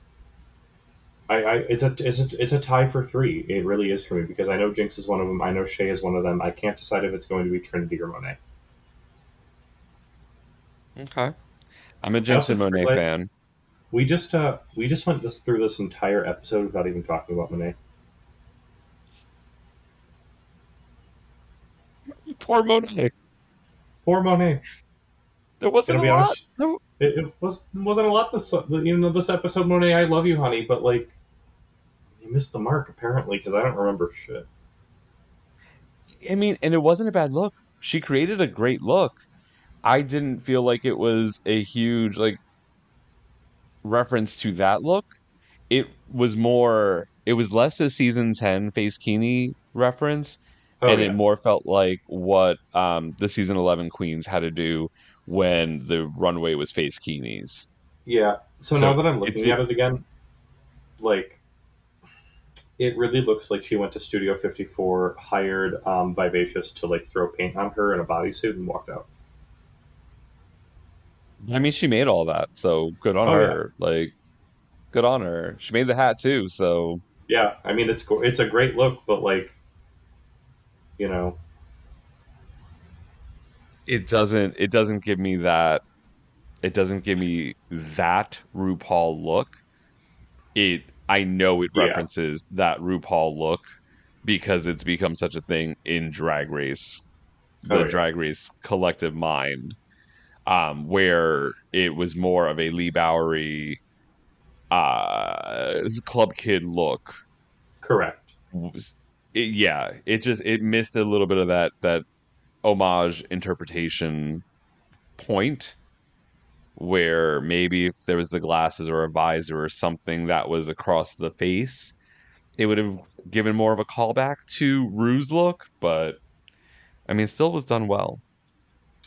I, I it's a it's a it's a tie for three. It really is for me because I know Jinkx is one of them. I know Shea is one of them. I can't decide if it's going to be Trinity or Monét. Okay. I'm a Jinkx and also Monét realized- fan. We just uh we just went this through this entire episode without even talking about Monét. (laughs) Poor Monét. Poor Monét. There wasn't a lot. No. It, it was wasn't a lot this you know this episode Monét. I love you, honey, but like you missed the mark apparently because I don't remember shit. I mean, and it wasn't a bad look. She created a great look. I didn't feel like it was a huge like reference to that look. It was more it was less a season 10 Facekini reference Oh, and yeah. it more felt like what um the season 11 queens had to do when the runway was Facekini's. Yeah. So, So now that I'm looking at it again, like it really looks like she went to Studio 54, hired um, Vivacious to like throw paint on her in a bodysuit and walked out. I mean, she made all that, so good on Oh, yeah. her. Like good on her. She made the hat too, so Yeah, I mean it's it's a great look, but like, you know, it doesn't it doesn't give me that it doesn't give me that RuPaul look. It I know it Yeah. references that RuPaul look because it's become such a thing in drag race the Oh, yeah. drag race collective mind um where it was more of a Leigh Bowery uh club kid look correct. it, yeah it just it missed a little bit of that that homage interpretation point where maybe if there was the glasses or a visor or something that was across the face it would have given more of a callback to Ru's look but I mean it still was done well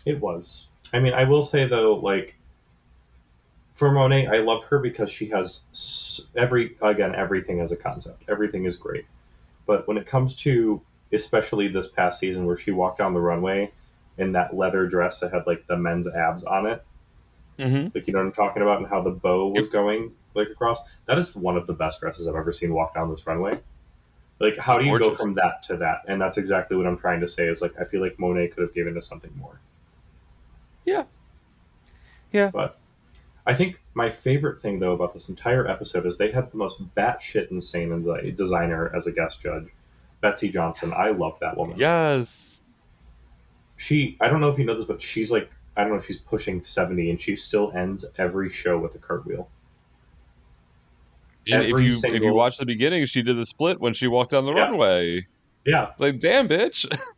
It was. I mean, I will say though, like for Monét, I love her because she has every again everything as a concept. Everything is great, but when it comes to especially this past season where she walked down the runway in that leather dress that had like the men's abs on it, mm-hmm. like you know what I'm talking about, and how the bow was going like across. That is one of the best dresses I've ever seen walk down this runway. Like, how do you go from that to that? And that's exactly what I'm trying to say. Is like, I feel like Monét could have given us something more. Yeah. Yeah. But I think my favorite thing though about this entire episode is they had the most batshit insane designer as a guest judge, Betsey Johnson. I love that woman. Yes. She, I don't know if you know this, but she's like, I don't know if she's pushing 70 and she still ends every show with a cartwheel. And if Every you if you watch the beginning, she did the split when she walked down the Yeah. runway. Yeah. It's like, damn, bitch. (laughs)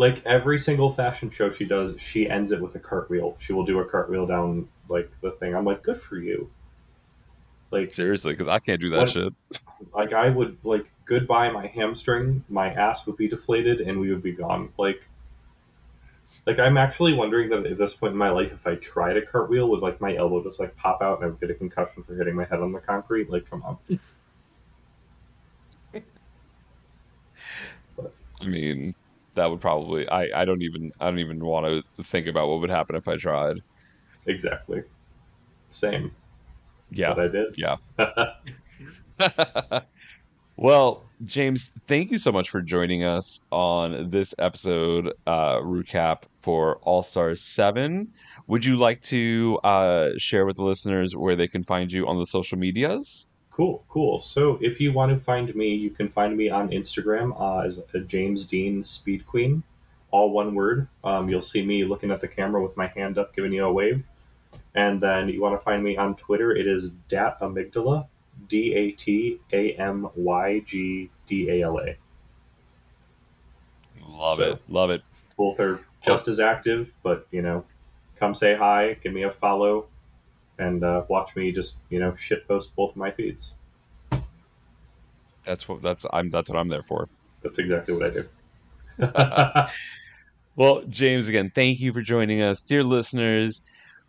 Like every single fashion show she does, she ends it with a cartwheel. She will do a cartwheel down like the thing. I'm like, good for you. Like Seriously, because I can't do that What- shit. like I would like goodbye my hamstring, my ass would be deflated, and we would be gone. Like, like I'm actually wondering that at this point in my life, if I tried a cartwheel, would like my elbow just like pop out and I would get a concussion for hitting my head on the concrete? Like, come on. (laughs) I mean, that would probably. I I don't even I don't even want to think about what would happen if I tried. Exactly. Same. Yeah. But I did. Yeah. (laughs) (laughs) well, James, thank you so much for joining us on this episode uh, recap for All Stars 7. Would you like to uh, share with the listeners where they can find you on the social medias? Cool, cool. So if you want to find me, you can find me on Instagram uh, as a James Dean Speed Queen, all one word. Um, you'll see me looking at the camera with my hand up, giving you a wave. And then you want to find me on Twitter. It is Dat Amygdala, D A T A M Y G D A L A. Love So- it. Love it. Both are just as active, but you know, come say hi, give me a follow, and uh, watch me just you know shit post both of my feeds. That's what that's I'm that's what I'm there for. That's exactly what I do. (laughs) (laughs) Well, James, again, thank you for joining us. Dear listeners,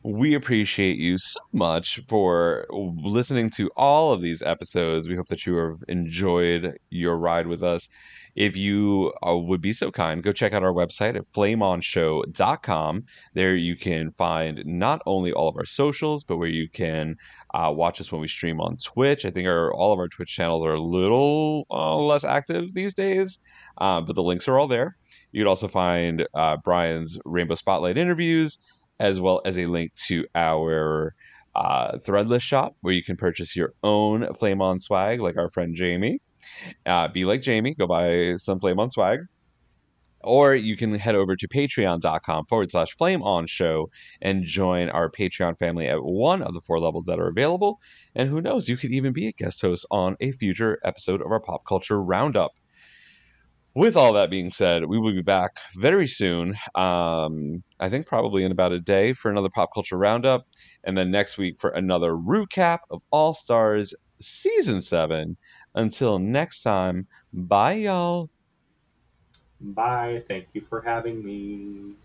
we appreciate you so much for listening to all of these episodes. We hope that you have enjoyed your ride with us. If you uh, would be so kind, go check out our website at flameonshow.com. There you can find not only all of our socials, but where you can uh, watch us when we stream on Twitch. I think our, all of our Twitch channels are a little uh, less active these days, uh, but the links are all there. You could also find uh, Brian's Rainbow Spotlight interviews, as well as a link to our uh, Threadless shop where you can purchase your own Flame On swag, like our friend Jamie. Uh, be like Jamie, go buy some Flame On swag. Or you can head over to patreon.com forward slash flame on show and join our Patreon family at one of the four levels that are available. And who knows, you could even be a guest host on a future episode of our pop culture roundup with all that being said, we will be back very soon. Um, I think probably in about a day for another pop culture roundup, and then next week for another recap of All Stars season seven. Until next time, bye, y'all. Bye. Thank you for having me.